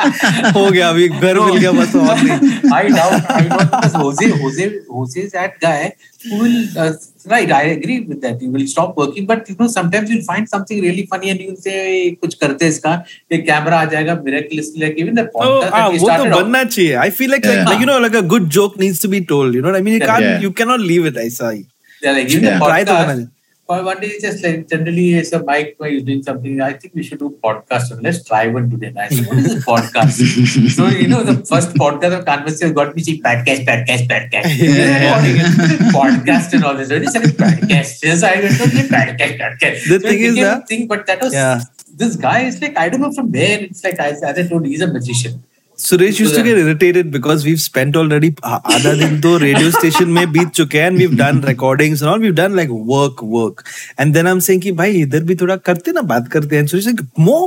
[SPEAKER 3] हो गया अभी घर मिल गया बस और नहीं.
[SPEAKER 1] I doubt, I doubt because Jose, Jose, Jose is that guy who will, uh, right, I agree with that. He will stop working, but you know, sometimes you'll find something really funny and you'll say, कुछ करते हैं इसका, एक camera आ जाएगा, miraculously, like even the
[SPEAKER 3] Oh,
[SPEAKER 1] podcast
[SPEAKER 3] ah, वो तो बनना चाहिए. I feel like, like,
[SPEAKER 2] Yeah.
[SPEAKER 3] like you know like a good joke needs to be told. You know what I mean? You can't
[SPEAKER 2] Yeah.
[SPEAKER 3] you cannot leave it ऐसा ही.
[SPEAKER 1] yeah, like even
[SPEAKER 2] Yeah.
[SPEAKER 1] the podcast,
[SPEAKER 3] manage.
[SPEAKER 1] One day just like generally it's a mic you're doing something. I think we should do podcast. and Let's try one today. And I said, what is a podcast? so you know the first podcast of conversation got me saying podcast, podcast, podcast.
[SPEAKER 2] Yeah.
[SPEAKER 1] podcast and all this. When he said podcast, yes, I went to podcast, podcast.
[SPEAKER 3] The
[SPEAKER 1] So
[SPEAKER 3] thing is that- uh,
[SPEAKER 1] thing, but that was
[SPEAKER 3] Yeah.
[SPEAKER 1] this guy is like I don't know from where. It's like I, as I told, he's a magician.
[SPEAKER 3] Suresh used to get irritated because we've spent already आधा दिन तो radio station में बीत चुके हैं and we've done recordings and all we've done like work work and then I'm saying कि भाई इधर भी थोड़ा करते ना बात करते हैं Suresh like more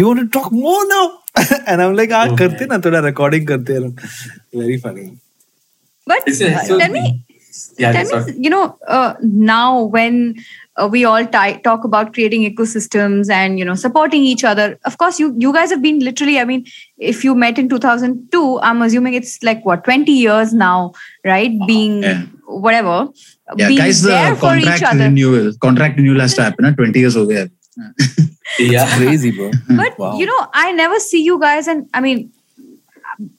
[SPEAKER 3] you want to talk more now and I'm like हाँ करते ना थोड़ा recording करते हैं very funny
[SPEAKER 4] But uh, tell me,
[SPEAKER 1] Yeah,
[SPEAKER 4] tell me, you know, uh, now when uh, we all t- talk about creating ecosystems and you know supporting each other. Of course you you guys have been literally i mean if you met in 2002 i'm assuming it's like what 20 years now right? Being
[SPEAKER 2] yeah.
[SPEAKER 4] whatever.
[SPEAKER 2] Yeah,
[SPEAKER 4] being
[SPEAKER 2] guys
[SPEAKER 4] there the for each other.
[SPEAKER 2] renewal contract renewal has to happen 20 years over
[SPEAKER 1] yeah.
[SPEAKER 3] Crazy bro.
[SPEAKER 4] But
[SPEAKER 3] wow.
[SPEAKER 4] you know i never see you guys and i mean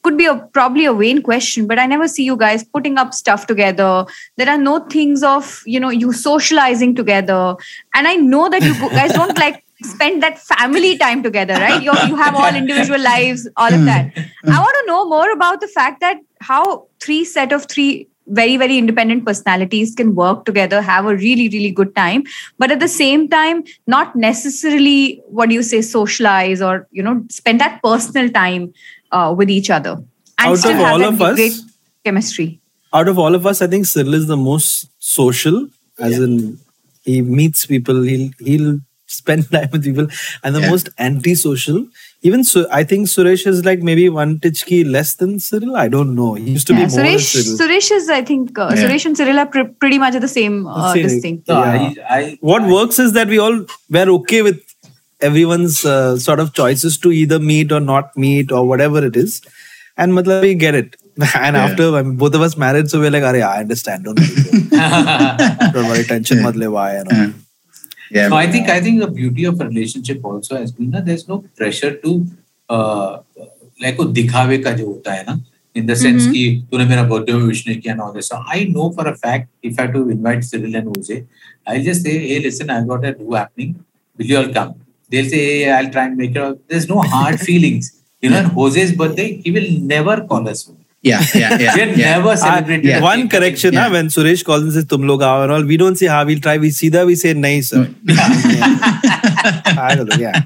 [SPEAKER 4] could be a probably a vain question, but I never see you guys putting up stuff together. There are no things of you know you socializing together, and I know that you guys don't like spend that family time together, right? You you have all individual lives, all of that. Hmm. I want to know more about the fact that how three set of three very very independent personalities can work together have a really really good time but at the same time not necessarily what do you say socialize or you know spend that personal time uh, with each other and
[SPEAKER 3] Out
[SPEAKER 4] still
[SPEAKER 3] of all of us,
[SPEAKER 4] great chemistry
[SPEAKER 3] out of all of us, I think Cyril is the most social, as in he meets people, he'll he'll spend time with people, and the
[SPEAKER 2] Yeah.
[SPEAKER 3] most anti-social. Even so, I think Suresh is like maybe one titchki less than Cyril. I don't know. He used to
[SPEAKER 4] yeah,
[SPEAKER 3] be more than
[SPEAKER 4] Suresh,
[SPEAKER 3] Cyril.
[SPEAKER 4] Suresh is I think uh,
[SPEAKER 2] Yeah.
[SPEAKER 4] Suresh and Cyril are pr- pretty much at the same uh,
[SPEAKER 3] Same.
[SPEAKER 4] this thing
[SPEAKER 1] No,
[SPEAKER 3] Yeah.
[SPEAKER 1] I, I,
[SPEAKER 3] what
[SPEAKER 1] I,
[SPEAKER 3] works is that we all we're okay with everyone's uh, sort of choices to either meet or not meet or whatever it is, and matlab, we get it. And
[SPEAKER 2] Yeah.
[SPEAKER 3] after I mean, both of us married, so we're like, Are, I understand. Don't worry. don't worry. Tension mat le why and all.
[SPEAKER 2] Yeah. Yeah.
[SPEAKER 1] No, I think I think the beauty of a relationship also has been that there's no pressure to uh, like वो दिखावे का जो होता है ना in the sense
[SPEAKER 4] Mhm.
[SPEAKER 1] कि तूने मेरा बर्थडे में विश नहीं किया ना all this. So I know for a fact if I have to invite Cyril and Jose, I'll just say, hey, listen, I've got a do happening. Will you all come? They'll say, hey, I'll try and make it. There's no hard feelings. You know, on Jose's birthday, he will never call us.
[SPEAKER 2] Yeah, yeah, yeah.
[SPEAKER 1] We
[SPEAKER 2] yeah.
[SPEAKER 1] never celebrated.
[SPEAKER 2] yeah.
[SPEAKER 3] One correction,
[SPEAKER 2] Yeah.
[SPEAKER 3] huh? when Suresh calls and says, Tum log aao and all, we don't say, Ha, we'll try. We see that, we say, Nahi, sir. I don't know, yeah.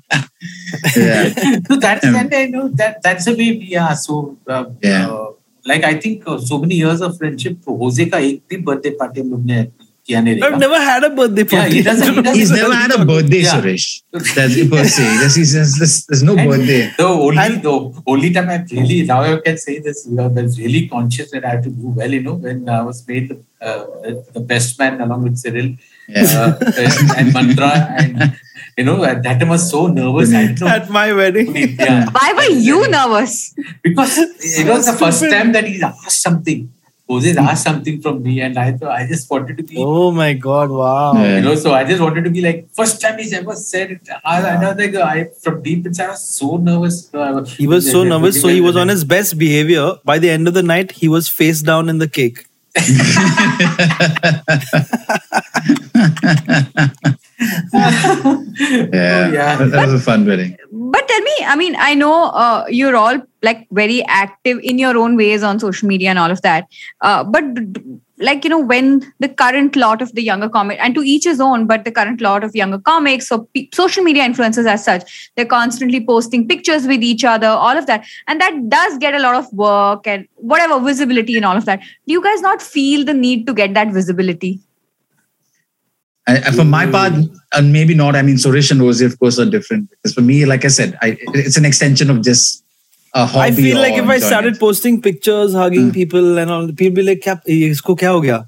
[SPEAKER 2] yeah.
[SPEAKER 1] so that's
[SPEAKER 2] Um,
[SPEAKER 1] that I know that that's the way we. So uh,
[SPEAKER 2] Yeah.
[SPEAKER 1] uh, like I think uh, so many years of friendship. Jose का एक भी birthday party हम लोग ने
[SPEAKER 3] I've never had a birthday party.
[SPEAKER 1] Yeah, he doesn't, he doesn't
[SPEAKER 2] he's never had a birthday,
[SPEAKER 1] yeah.
[SPEAKER 2] Suresh. That's the per se. There's, there's no
[SPEAKER 1] and
[SPEAKER 2] birthday.
[SPEAKER 1] The only,
[SPEAKER 3] and,
[SPEAKER 1] the only time I really, now I can say this, you know, really conscious that I have to do well, you know, when I was made the, uh, the best man along with Cyril
[SPEAKER 2] yeah.
[SPEAKER 1] uh, and, and Mantra and you know, at that time I was so nervous.
[SPEAKER 3] At my wedding.
[SPEAKER 1] Yeah.
[SPEAKER 4] Why were you nervous?
[SPEAKER 1] Because so it was the first time that he asked something. Jose asked something from me, and I thought I just wanted to be,
[SPEAKER 3] Oh my God, wow.
[SPEAKER 2] Yeah.
[SPEAKER 1] you know, so I just wanted to be like first time he's ever said it. I, I know like I from deep inside I was so nervous. So I
[SPEAKER 3] He was so nervous, so he was on his best behavior. By the end of the night, he was face down in the cake.
[SPEAKER 2] Yeah.
[SPEAKER 1] yeah.
[SPEAKER 2] That, that was a fun wedding.
[SPEAKER 4] but tell me i mean i know uh, you're all like very active in your own ways on social media and all of that uh, but like you know when the current lot of the younger comic and to each his own but the current lot of younger comics or pe- social media influencers as such they're constantly posting pictures with each other all of that and that does get a lot of work and whatever visibility and all of that do you guys not feel the need to get that visibility
[SPEAKER 2] I, for my part, and maybe not. I mean, Suresh and Rosie, of course, are different. Because for me, like I said, I, it's an extension of just a hobby.
[SPEAKER 3] I feel like if I started posting pictures, hugging hmm. people, and all, people be like, "Kya, isko kya ho gaya?"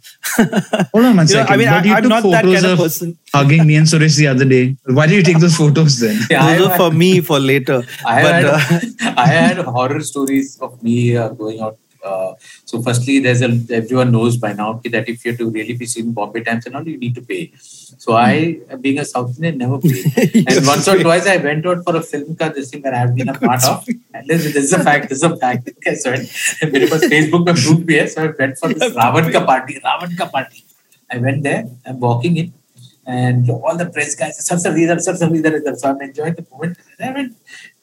[SPEAKER 2] Hold on one second. Know, I mean, I, am not that kind of person. hugging me and Suresh the other day. Why did you take those photos then?
[SPEAKER 3] Yeah, those are for me for later.
[SPEAKER 1] I but, had, uh, I had horror stories of me uh, going out uh, so firstly, there's a everyone knows by now that if you're to really be seen Bombay Times and all, you need to pay. So I, being a South Indian, never paid. and once or twice I went out for a film car, this thing that I've been a part of. And this, this is a fact. This is a fact. Okay, so मेरे पास Facebook में group भी so I went for this Ravan ka party. Ravan ka party. I went there. I'm walking in. And all the press guys, sir, sir, either, sir, sir, either, either. So I'm enjoying the moment. And I went,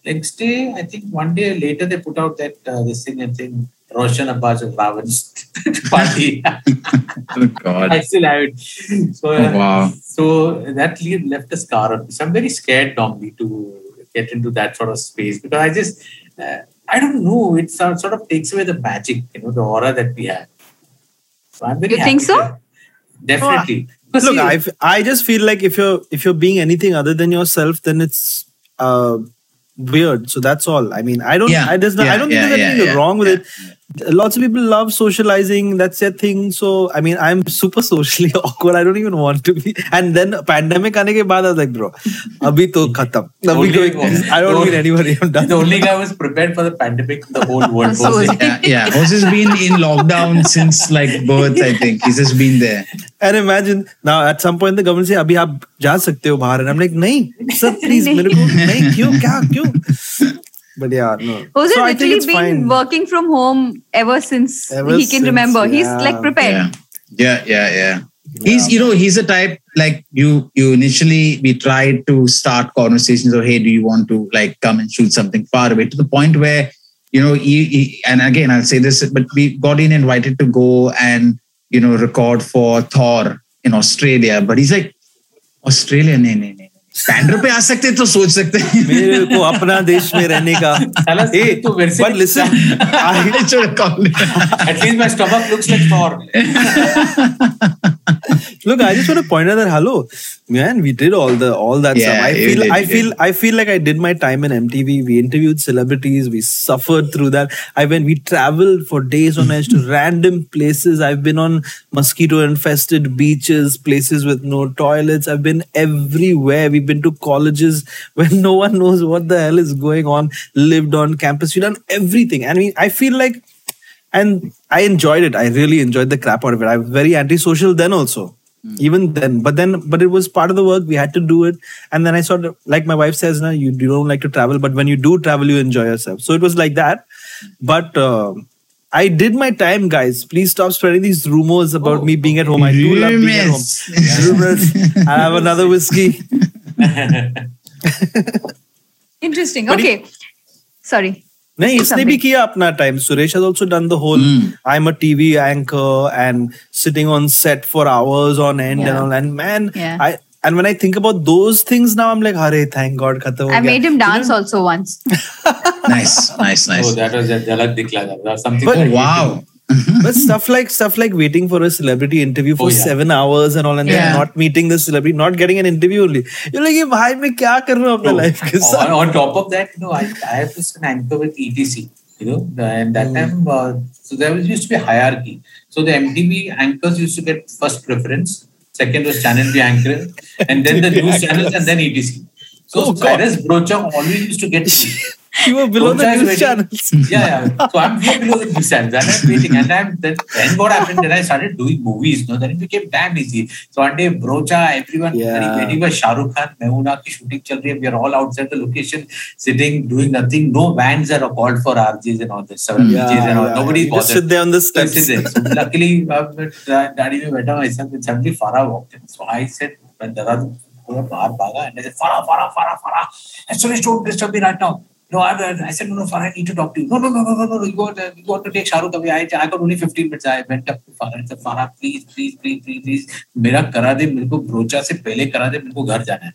[SPEAKER 1] next day, I think one day later, they put out that uh, this thing and saying, Roshan Abbas of Ravan's party. oh God. I still have it. So, oh, wow. so that left a scar on me. So I'm very scared normally to get into that sort of space because I just, uh, I don't know, it sort of takes away the magic, you know, the aura that we have.
[SPEAKER 4] So I'm very You think so?
[SPEAKER 1] Definitely.
[SPEAKER 3] Oh. Look, I I just feel like if you're if you're being anything other than yourself, then it's uh, weird. So that's all. I mean, I don't. Yeah, I, there's no, yeah, I don't yeah, think there's anything wrong with it lots of people love socializing that's their thing so i mean i'm super socially awkward i don't even want to be and then pandemic aane ke baad i was like bro abhi to khatam abhi to, i don't need anybody
[SPEAKER 1] i'm done the only guy was prepared for the pandemic the whole world
[SPEAKER 2] so, yeah, yeah Moses been in lockdown since like birth i think he's just been there
[SPEAKER 3] and imagine now at some point the government say abhi aap ja sakte ho bahar and i'm like nahi sir please mere ko nahi kyun kya kyun but yeah, no.
[SPEAKER 4] Jose so literally been fine. working from home ever since ever he can since, remember. Yeah. He's like prepared.
[SPEAKER 2] Yeah, yeah, yeah. yeah. He's, you know, he's a type like you. You initially we tried to start conversations or hey, do you want to like come and shoot something far away to the point where you know, he, he, and again I'll say this, but we got in invited to go and you know record for Thor in Australia, but he's like Australia, nee, nee, standard पे आ सकते तो सोच सकते
[SPEAKER 3] मेरे को अपना देश में रहने का ए तो फिर से but listen I
[SPEAKER 1] at least my stomach looks like for
[SPEAKER 3] look I just want to point out that hello man we did all the all that yeah, stuff I feel did, I feel I feel like I did my time in MTV we interviewed celebrities we suffered through that I went we traveled for days on edge to random places I've been on mosquito infested beaches places with no toilets I've been everywhere we We've been to colleges where no one knows what the hell is going on, lived on campus. We've done everything. And I mean, I feel like, and I enjoyed it. I really enjoyed the crap out of it. I was very antisocial then also. Mm. Even then, but then, but it was part of the work. We had to do it, and then I sort of, like my wife says, now you, you don't like to travel, but when you do travel, you enjoy yourself. So it was like that. But uh, I did my time, guys. Please stop spreading these rumors about oh, me being at home. I do love being at home. rumors. I have another whiskey.
[SPEAKER 4] Interesting. Okay. Sorry.
[SPEAKER 3] नहीं इसने भी किया अपना time Suresh has also done the whole I am a TV anchor and sitting on set for hours on and and all and man I And when I think about those things now, I'm like, "Hare, thank God, khatam."
[SPEAKER 4] I made him dance you know? also once.
[SPEAKER 2] nice, nice, nice.
[SPEAKER 1] Oh, that was a Jalak Dikla. That was something.
[SPEAKER 2] But, that wow,
[SPEAKER 3] Mm-hmm. but stuff like stuff like waiting for a celebrity interview for oh, yeah. seven hours and all, and yeah. then not meeting the celebrity, not getting an interview only. You're like, "Why me? Kya kar raha apna life
[SPEAKER 1] on, on top of that, you know, I, I have this an anchor with ETC. You know, and that mm. time, uh, so there was used to be hierarchy. So the MTV anchors used to get first preference, second was Channel V anchor, and then the news anchors. channels, and then ETC. So oh, Cyrus Broacha always used to get
[SPEAKER 3] you were below the news channels.
[SPEAKER 1] yeah, yeah. So I'm way below the news channels and I'm waiting. And I'm, then, then what happened? Then I started doing movies. No, then it became damn easy. So one day, Brocha, everyone, yeah. for Shah Rukh Khan, Mehuna ki shooting chal rahi We are all outside the location, sitting, doing nothing. No vans are called for RJs and all this. So yeah, DJs and all. Yeah. Nobody
[SPEAKER 3] bothered. Just sit there on the steps.
[SPEAKER 1] Sit there. So luckily, daddy में बैठा myself and suddenly Farah walked in. So I said, when Dada बाहर भागा and I said, Farah, Farah, Farah, Farah. And so don't disturb me right now. No, I, I said, no, no, Farah, I need to talk to you. No, no, no, no, no, no, you want, uh, you want to take Shahrukh away. I, I got only 15 minutes. I went up to Farah and said, Farah, please, please, please, please, please, मेरा करा दे मेरे को ब्रोचा से पहले करा दे मेरे को घर जाना है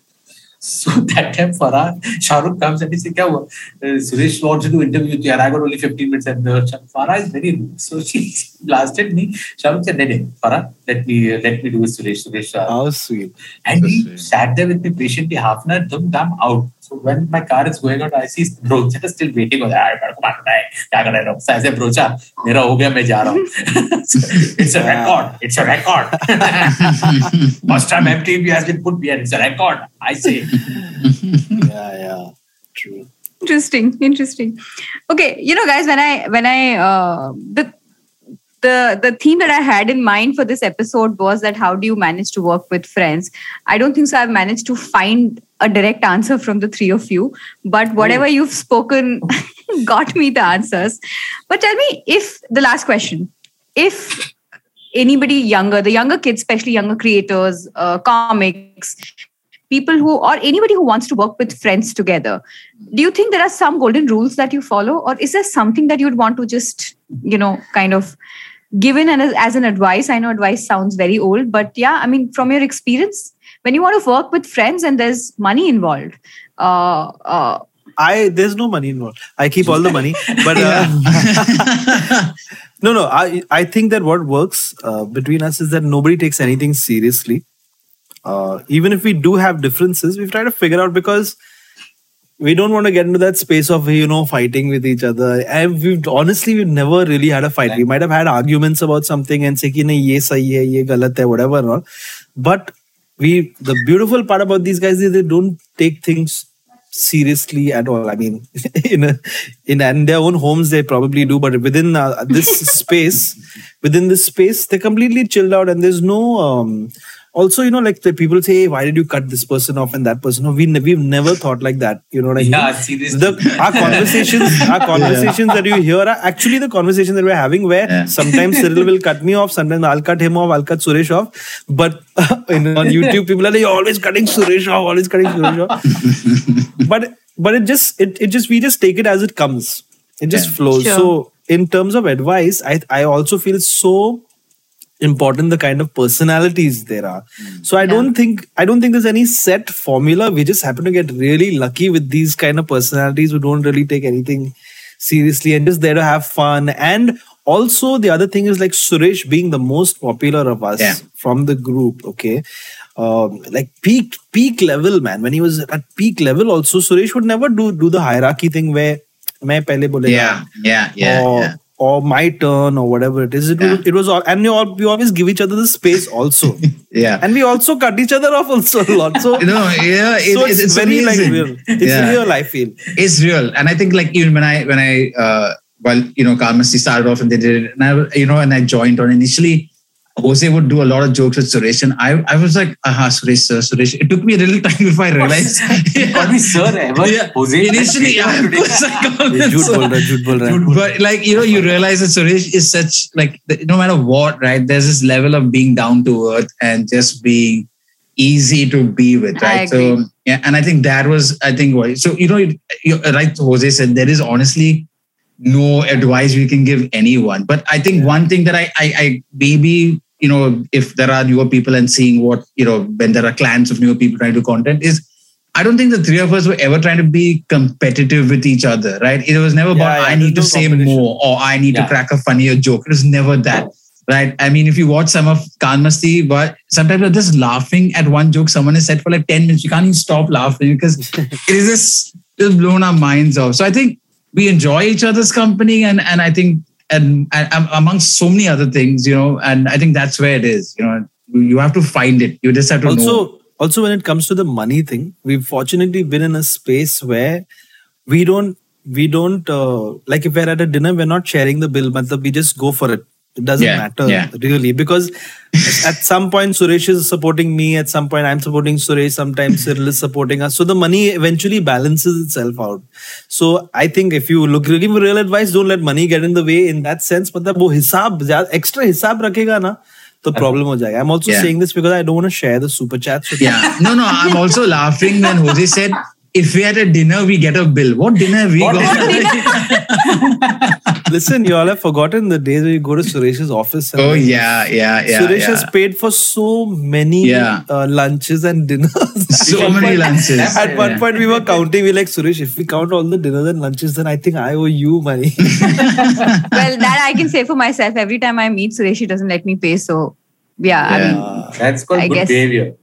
[SPEAKER 1] So that time Farah, Shahrukh comes and he says, Kya hua? Uh, Suresh wants to do interview with you. I got only 15 minutes and uh, Farah is very rude. So she blasted me. Shahrukh said, Nene, Farah, let me, uh, let me do with Suresh. Suresh uh,
[SPEAKER 3] How sweet.
[SPEAKER 1] and
[SPEAKER 2] So
[SPEAKER 1] he
[SPEAKER 2] sweet.
[SPEAKER 1] sat there with me patiently half an hour, dum dum out. So when my car is going out, I see Broacha still waiting हो यार मेरे को मारना है to कर it's a record. It's a record. First time MTV has been put behind. it's a record I say.
[SPEAKER 3] Yeah yeah. True.
[SPEAKER 4] Interesting interesting. Okay you know guys when i when i uh, the the the theme that I had in mind for this episode was that how do you manage to work with friends? I don't think so. I've managed to find a direct answer from the three of you but whatever you've spoken got me the answers. But tell me if the last question if anybody younger the younger kids especially younger creators uh, comics people who or anybody who wants to work with friends together do you think there are some golden rules that you follow or is there something that you'd want to just you know kind of give in as, as an advice? I know advice sounds very old but yeah i mean from your experience when you want to work with friends and there's money involved uh, uh,
[SPEAKER 3] I there's no money involved. I keep all the money, but uh, no, no. I I think that what works uh, between us is that nobody takes anything seriously. Uh, even if we do have differences, we've tried to figure out because we don't want to get into that space of you know fighting with each other. And we've honestly we've never really had a fight. Right. We might have had arguments about something and say, "Ki ye sahi hai, ye galat hai," whatever. But we the beautiful part about these guys is they don't take things seriously at all. I mean, in a, in in their own homes they probably do, but within uh, this space, within this space, they're completely chilled out, and there's no. Um, also, you know, like the people say, hey, "Why did you cut this person off and that person?" off? We ne- we've never thought like that. You know what I mean?
[SPEAKER 1] Yeah, seriously.
[SPEAKER 3] The, our conversations, our conversations that you hear are actually the conversations that we're having. Where
[SPEAKER 2] Yeah.
[SPEAKER 3] sometimes Cyril will cut me off, sometimes I'll cut him off, I'll cut Suresh off. But in, on YouTube, people are like, "You're always cutting Suresh off, always cutting Suresh off." but but it just it, it just we just take it as it comes. It just
[SPEAKER 2] Yeah.
[SPEAKER 3] flows.
[SPEAKER 4] Sure.
[SPEAKER 3] So in terms of advice, I I also feel so important the kind of personalities there are so i
[SPEAKER 4] Yeah.
[SPEAKER 3] don't think i don't think there's any set formula we just happen to get really lucky with these kind of personalities who don't really take anything seriously and just there to have fun and also the other thing is like suresh being the most popular of us
[SPEAKER 2] Yeah.
[SPEAKER 3] from the group okay um, like peak peak level man when he was at peak level also suresh would never do do the hierarchy thing where मैं पहले बोलेगा
[SPEAKER 2] yeah, yeah, yeah,
[SPEAKER 3] or,
[SPEAKER 2] yeah.
[SPEAKER 3] or my turn or whatever it is. It,
[SPEAKER 2] Yeah.
[SPEAKER 3] was, it was all, and we, all, we always give each other the space also.
[SPEAKER 2] Yeah.
[SPEAKER 3] and we also cut each other off also a lot. So,
[SPEAKER 2] No, yeah, it-
[SPEAKER 3] so
[SPEAKER 2] it's,
[SPEAKER 3] it's, very like real. It's
[SPEAKER 2] Yeah.
[SPEAKER 3] real, I feel.
[SPEAKER 2] It's real, and I think like even when I when I uh, well you know Kalmasti started off and they did it, and I you know and I joined on initially. Jose would do a lot of jokes with Suresh, and I, I was like, aha, Suresh, sir, Suresh. It took me a little time before I realized. yeah.
[SPEAKER 1] Call me sir. Eh?
[SPEAKER 2] Yeah.
[SPEAKER 1] Jose.
[SPEAKER 2] Initially,
[SPEAKER 3] oh, yeah,
[SPEAKER 2] But like, you know, you realize that Suresh is such, like, no matter what, right, there's this level of being down to earth and just being easy to be with, right? So, yeah, and I think that was, I think, what, so, you know, you, you, right, Jose said, there is honestly no advice we can give anyone. But I think yeah. one thing that I, I, I maybe you know if there are newer people and seeing what you know when there are clans of newer people trying to do content is I don't think the three of us were ever trying to be competitive with each other, right? It was never about
[SPEAKER 3] Yeah, yeah,
[SPEAKER 2] I need to say more or I need
[SPEAKER 1] Yeah.
[SPEAKER 2] to crack a funnier joke. It was never that, right? I mean, if you watch some of Kalmasti, but sometimes you're just laughing at one joke someone has said for like 10 minutes. You can't even stop laughing because it is just, just blown our minds off. So I think we enjoy each other's company and, and I think, and, and amongst so many other things, you know, and I think that's where it is, you know, you have to find it. You just have to know.
[SPEAKER 3] also also when it comes to the money thing we've fortunately been in a space where we don't we don't uh, like if we're at a dinner we're not sharing the bill but we just go for it it doesn't
[SPEAKER 2] Yeah,
[SPEAKER 3] matter
[SPEAKER 2] yeah.
[SPEAKER 3] really because at some point suresh is supporting me at some point i'm supporting suresh sometimes cyril is supporting us so the money eventually balances itself out so i think if you look looking for real advice don't let money get in the way in that sense मतलब वो हिसाब ज्यादा- extra हिसाब रखेगा ना तो problem हो जाएगा i'm also
[SPEAKER 2] Yeah.
[SPEAKER 3] saying this because i don't want to share the super chats with
[SPEAKER 2] Yeah. No, no. I'm also laughing when Jose said, if we had a dinner, we get a bill. What dinner have we
[SPEAKER 1] What
[SPEAKER 2] got?
[SPEAKER 3] Listen, you all have forgotten the days where you go to Suresh's office. and
[SPEAKER 2] Oh yeah, yeah, yeah.
[SPEAKER 3] Suresh
[SPEAKER 2] yeah.
[SPEAKER 3] has paid for so many
[SPEAKER 2] Yeah.
[SPEAKER 3] uh, lunches and dinners.
[SPEAKER 2] so
[SPEAKER 3] At
[SPEAKER 2] many
[SPEAKER 3] one-
[SPEAKER 2] lunches.
[SPEAKER 3] At one point, we were counting. We were like Suresh. If we count all the dinners and lunches, then I think I owe you money.
[SPEAKER 4] well, that I can say for myself. Every time I meet Suresh, he doesn't let me pay. So, yeah, I mean,
[SPEAKER 1] That's called
[SPEAKER 4] I
[SPEAKER 1] good behavior.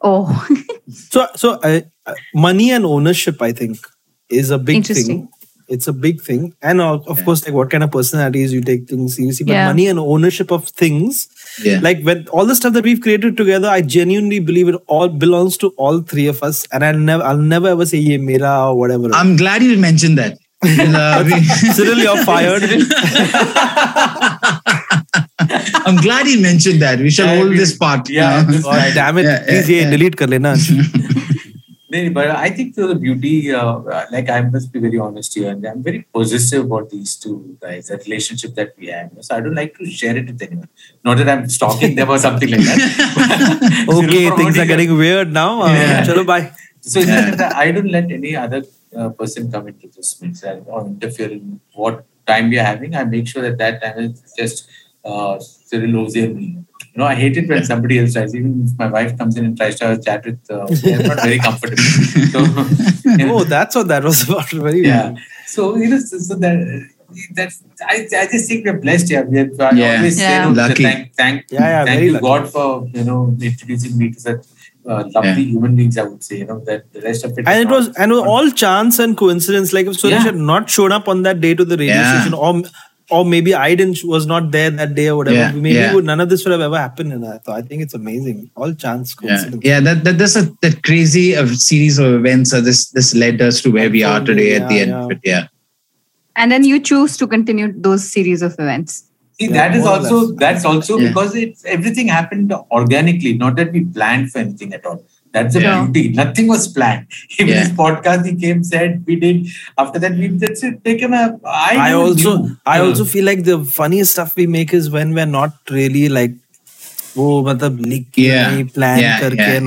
[SPEAKER 4] oh,
[SPEAKER 3] so, so uh, uh, money and ownership, I think, is a big
[SPEAKER 4] Interesting.
[SPEAKER 3] thing. It's a big thing, and of
[SPEAKER 2] Yeah.
[SPEAKER 3] course, like what kind of personality is you take things seriously. But
[SPEAKER 4] Yeah.
[SPEAKER 3] money and ownership of things,
[SPEAKER 2] Yeah.
[SPEAKER 3] like when all the stuff that we've created together, I genuinely believe it all belongs to all three of us, and I'll never, I'll never ever say ye mera or whatever.
[SPEAKER 2] I'm glad you mentioned that.
[SPEAKER 3] Cyril, you're fired.
[SPEAKER 2] I'm glad you mentioned that. We shall
[SPEAKER 1] Yeah,
[SPEAKER 2] hold
[SPEAKER 1] we-
[SPEAKER 2] this part.
[SPEAKER 1] yeah, this-
[SPEAKER 3] God damn it!
[SPEAKER 2] Yeah,
[SPEAKER 3] Please,
[SPEAKER 2] yeah,
[SPEAKER 3] ye
[SPEAKER 2] yeah.
[SPEAKER 3] delete kar lena.
[SPEAKER 1] No, but I think the beauty, uh, like I must be very honest here, and I'm very possessive about these two guys, that relationship that we have. So I don't like to share it with anyone. Not that I'm stalking them or something like that.
[SPEAKER 3] okay, things are getting weird now. Uh,
[SPEAKER 1] Yeah.
[SPEAKER 3] Chalo, bye.
[SPEAKER 1] So that I don't let any other uh, person come into this mix or interfere in what time we are having. I make sure that that time is just uh, Cyril Jose and me. You know, I hate it when somebody else tries. Even if my wife comes in and tries to have a chat with, uh, I'm not very comfortable. So, you know,
[SPEAKER 3] Oh, that's what that was about. Very
[SPEAKER 1] yeah. So you know, so, so that that's I, I just think we're blessed. Yeah, we have, I
[SPEAKER 2] Yeah.
[SPEAKER 1] always
[SPEAKER 4] Yeah.
[SPEAKER 1] you know,
[SPEAKER 2] Lucky.
[SPEAKER 1] thank thank
[SPEAKER 3] Yeah, yeah,
[SPEAKER 1] thank you
[SPEAKER 3] lucky.
[SPEAKER 1] God for you know introducing me to such uh, lovely
[SPEAKER 2] Yeah.
[SPEAKER 1] human beings. I would say you know that the rest of it
[SPEAKER 3] And it was and it was all chance and coincidence. Like if Suresh
[SPEAKER 1] Yeah.
[SPEAKER 3] had not shown up on that day to the radio
[SPEAKER 2] Yeah.
[SPEAKER 3] station, or or maybe I didn't was not there that day or whatever.
[SPEAKER 2] Yeah,
[SPEAKER 3] Maybe
[SPEAKER 2] yeah.
[SPEAKER 3] would, none of this would have ever happened. And I thought I think it's amazing. All chance
[SPEAKER 2] yeah,
[SPEAKER 3] coincidence.
[SPEAKER 2] yeah. That, that that's a that crazy of series of events. Uh, this this led us to where we are today. At the end
[SPEAKER 3] yeah.
[SPEAKER 2] of it, yeah.
[SPEAKER 4] and then you choose to continue those series of events.
[SPEAKER 1] See,
[SPEAKER 3] Yeah,
[SPEAKER 1] that is also that's also
[SPEAKER 2] Yeah.
[SPEAKER 1] because it's everything happened organically, not that we planned for anything at all. That's the
[SPEAKER 2] Yeah.
[SPEAKER 1] beauty. Nothing was planned. Even
[SPEAKER 2] Yeah.
[SPEAKER 1] this podcast, he came, said, we did. After that, we that's it. Taken a. I,
[SPEAKER 3] I
[SPEAKER 1] never
[SPEAKER 3] also
[SPEAKER 1] knew.
[SPEAKER 3] I also feel like the funniest stuff we make is when we're not really like वो मतलब निक
[SPEAKER 2] plan
[SPEAKER 3] करके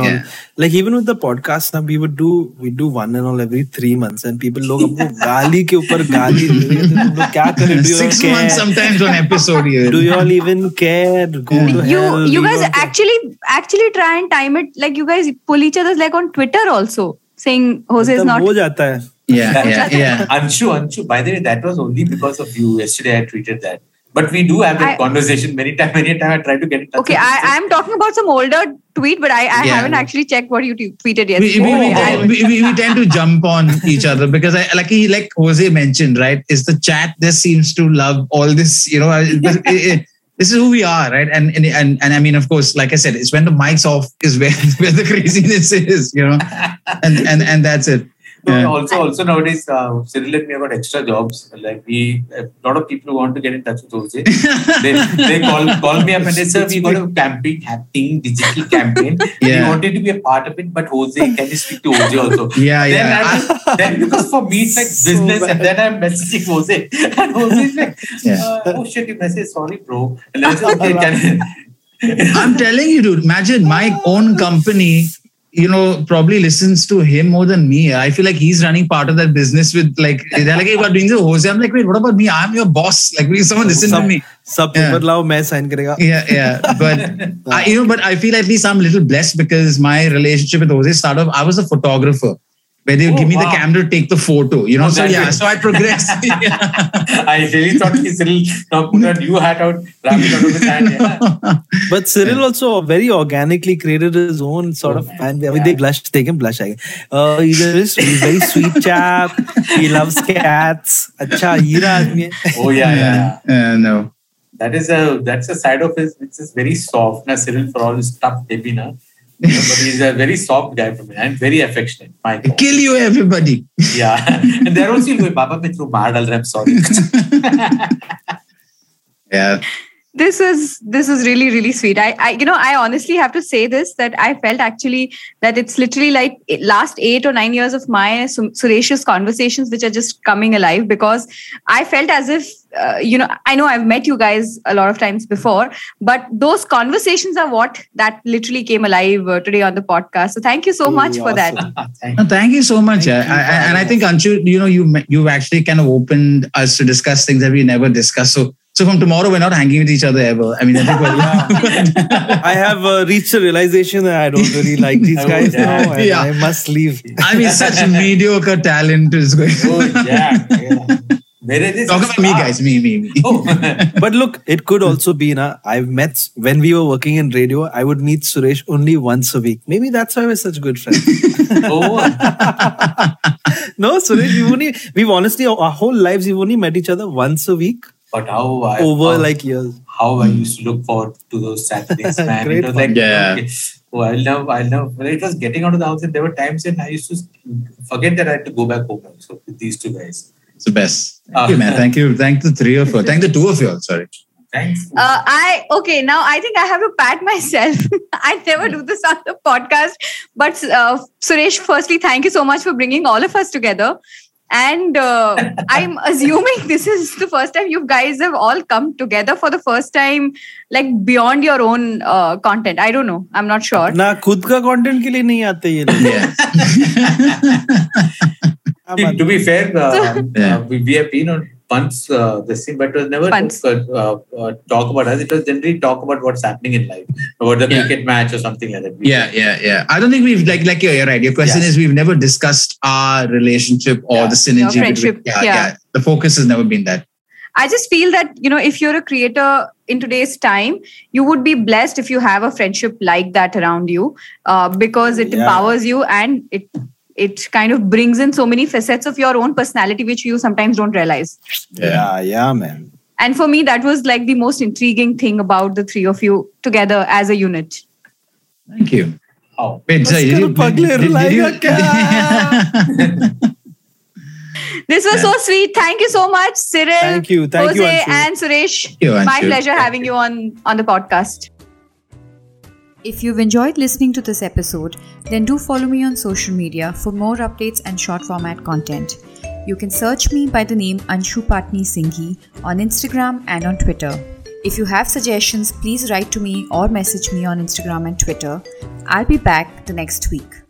[SPEAKER 3] like even with the podcast ना we would do we do one and all every three months and people लोग अपने गाली के ऊपर गाली दे रहे थे क्या कर रहे हो?
[SPEAKER 2] Six months sometimes on episode here
[SPEAKER 3] do you all even care
[SPEAKER 4] you you guys actually actually try and time it like you guys pull each other like on Twitter also saying होसे
[SPEAKER 3] is
[SPEAKER 4] not
[SPEAKER 3] हो जाता है।
[SPEAKER 2] या या
[SPEAKER 1] Anshu Anshu by the way that was only because of you yesterday I tweeted that But we do have that
[SPEAKER 4] I-
[SPEAKER 1] conversation many times. Many times I try to get in touch.
[SPEAKER 4] okay I. I'm talking about some older tweet but I, I
[SPEAKER 2] Yeah.
[SPEAKER 4] haven't actually checked what you t- tweeted yet
[SPEAKER 2] we, we, we,
[SPEAKER 1] Oh.
[SPEAKER 2] we, we, we tend to jump on each other because I, like he like Jose mentioned right is the chat just seems to love all this you know it- it- it- this is who we are right and, and and and I mean of course like I said it's when the mic's off is where where the craziness is you know and and and that's it
[SPEAKER 1] No,
[SPEAKER 2] Yeah.
[SPEAKER 1] also, also nowadays, uh, Cyril and me have got extra jobs. Like we, a lot of people who want to get in touch with Jose, they, they call call me up and they say, "We got a campaign happening, digital campaign. We
[SPEAKER 2] Yeah.
[SPEAKER 1] wanted to be a part of it, but Jose, can you speak to Jose also?"
[SPEAKER 2] yeah
[SPEAKER 1] Then,
[SPEAKER 2] yeah
[SPEAKER 1] I, then because for me it's like
[SPEAKER 3] So
[SPEAKER 1] business,
[SPEAKER 3] bad.
[SPEAKER 1] and then I'm messaging Jose, and Jose is like,
[SPEAKER 2] Yeah.
[SPEAKER 1] uh, "Oh shit, you message, sorry, bro." And then "Okay, can."
[SPEAKER 2] I'm telling you, dude. Imagine my own company, you know, probably listens to him more than me. I feel like he's running part of that business with like they're like, hey, we're doing the hose?" I'm like, wait, what about me? I'm your boss. Like, please someone listen sub,
[SPEAKER 3] to
[SPEAKER 2] me.
[SPEAKER 3] Sub
[SPEAKER 2] yeah.
[SPEAKER 3] lao main sign karega.
[SPEAKER 2] Yeah, yeah. But I, you know, but I feel at least I'm a little blessed because my relationship with Jose started off. I was a photographer where they
[SPEAKER 1] oh,
[SPEAKER 2] give me
[SPEAKER 1] wow.
[SPEAKER 2] the camera to take the photo, you know.
[SPEAKER 1] Oh,
[SPEAKER 2] so yeah, so I progressed.
[SPEAKER 1] I really thought Cyril now put a new hat out, wrap it out of his hand. Yeah.
[SPEAKER 3] But Cyril yeah. also very organically created his own sort oh, of fan. I mean, yeah. they blush, they can blush. I uh, he's, a, he's very sweet chap. He loves cats. Acha,
[SPEAKER 1] oh yeah, yeah.
[SPEAKER 2] yeah. No.
[SPEAKER 1] That is a that's a side of his which is very soft. Now Cyril for all his tough debina but he's a very soft guy for me. I'm very affectionate. My
[SPEAKER 2] Kill you, everybody.
[SPEAKER 1] Yeah. and they're also going, Baba, I'm sorry.
[SPEAKER 2] yeah
[SPEAKER 4] this is this is really really sweet. I, I you know i honestly have to say this that i felt actually that it's literally like last eight or nine years of my suresh's conversations which are just coming alive because i felt as if uh, you know i know i've met you guys a lot of times before but those conversations are what that literally came alive uh, today on the podcast. So thank you so much awesome. for that.
[SPEAKER 2] thank, no, thank you so much. I, I, and i think anshu you know you you've actually kind of opened us to discuss things that we never discussed. So so from tomorrow, we're not hanging with each other ever. I mean, I think
[SPEAKER 3] yeah. I have uh, reached a realization that I don't really like these oh, guys yeah. now. yeah. I must leave.
[SPEAKER 2] I mean, such mediocre talent is going.
[SPEAKER 1] Oh yeah. yeah.
[SPEAKER 2] Talk about me, guys. Me, me, me. Oh.
[SPEAKER 3] but look, it could also be na. I've met when we were working in radio. I would meet Suresh only once a week. Maybe that's why we're such good friends. oh. no, Suresh, we've only we've honestly our whole lives we've only met each other once a week.
[SPEAKER 1] But how I,
[SPEAKER 3] over
[SPEAKER 1] how,
[SPEAKER 3] like years.
[SPEAKER 1] How I used to look forward to those Saturdays, man.
[SPEAKER 2] it was like yeah.
[SPEAKER 1] Okay, oh, I love, I love. When it was getting out of the house, and there were times when I used to forget that I had to go back home. So with these two guys,
[SPEAKER 2] it's the best. Thank uh, you, man. Thank you. Thank the three of you. Thank the two of you. All. Sorry.
[SPEAKER 1] Thanks.
[SPEAKER 4] Uh, I okay now. I think I have to pat myself. I never do this on the podcast, but uh, Suresh, firstly, thank you so much for bringing all of us together. And uh, I'm assuming this is the first time you guys have all come together for the first time, like beyond your own uh, content. I don't know. I'm not sure.
[SPEAKER 3] Na khud ka content ke liye nahi aate
[SPEAKER 1] ye. To be fair, uh, so, we have been on punts uh, this thing, but it was never uh, uh, talk about us. It was generally talk about what's happening in life, about the yeah. cricket match or something like that.
[SPEAKER 2] We yeah, yeah, yeah. I don't think we've like like you're right. Your question is we've never discussed our relationship or yeah. the synergy.
[SPEAKER 4] Your friendship.
[SPEAKER 2] Between, yeah, yeah, yeah. The focus has never been that.
[SPEAKER 4] I just feel that you know if you're a creator in today's time, you would be blessed if you have a friendship like that around you, uh, because it yeah. empowers you and it it kind of brings in so many facets of your own personality which you sometimes don't realize.
[SPEAKER 3] Yeah. Yeah man.
[SPEAKER 4] And for me that was like the most intriguing thing about the three of you together as a unit.
[SPEAKER 2] Thank you.
[SPEAKER 1] Oh.
[SPEAKER 2] Wait so
[SPEAKER 3] did you, did, did, did you
[SPEAKER 4] this was so sweet. Thank you so much cyril
[SPEAKER 3] thank you thank
[SPEAKER 4] Jose
[SPEAKER 3] you
[SPEAKER 4] Anshu. and suresh.
[SPEAKER 2] You,
[SPEAKER 4] my pleasure having you on on the podcast if you've enjoyed listening to this episode, then do follow me on social media for more updates and short format content. You can search me by the name Anshu Patni Singhi on Instagram and on Twitter. If you have suggestions, please write to me or message me on Instagram and Twitter. I'll be back the next week.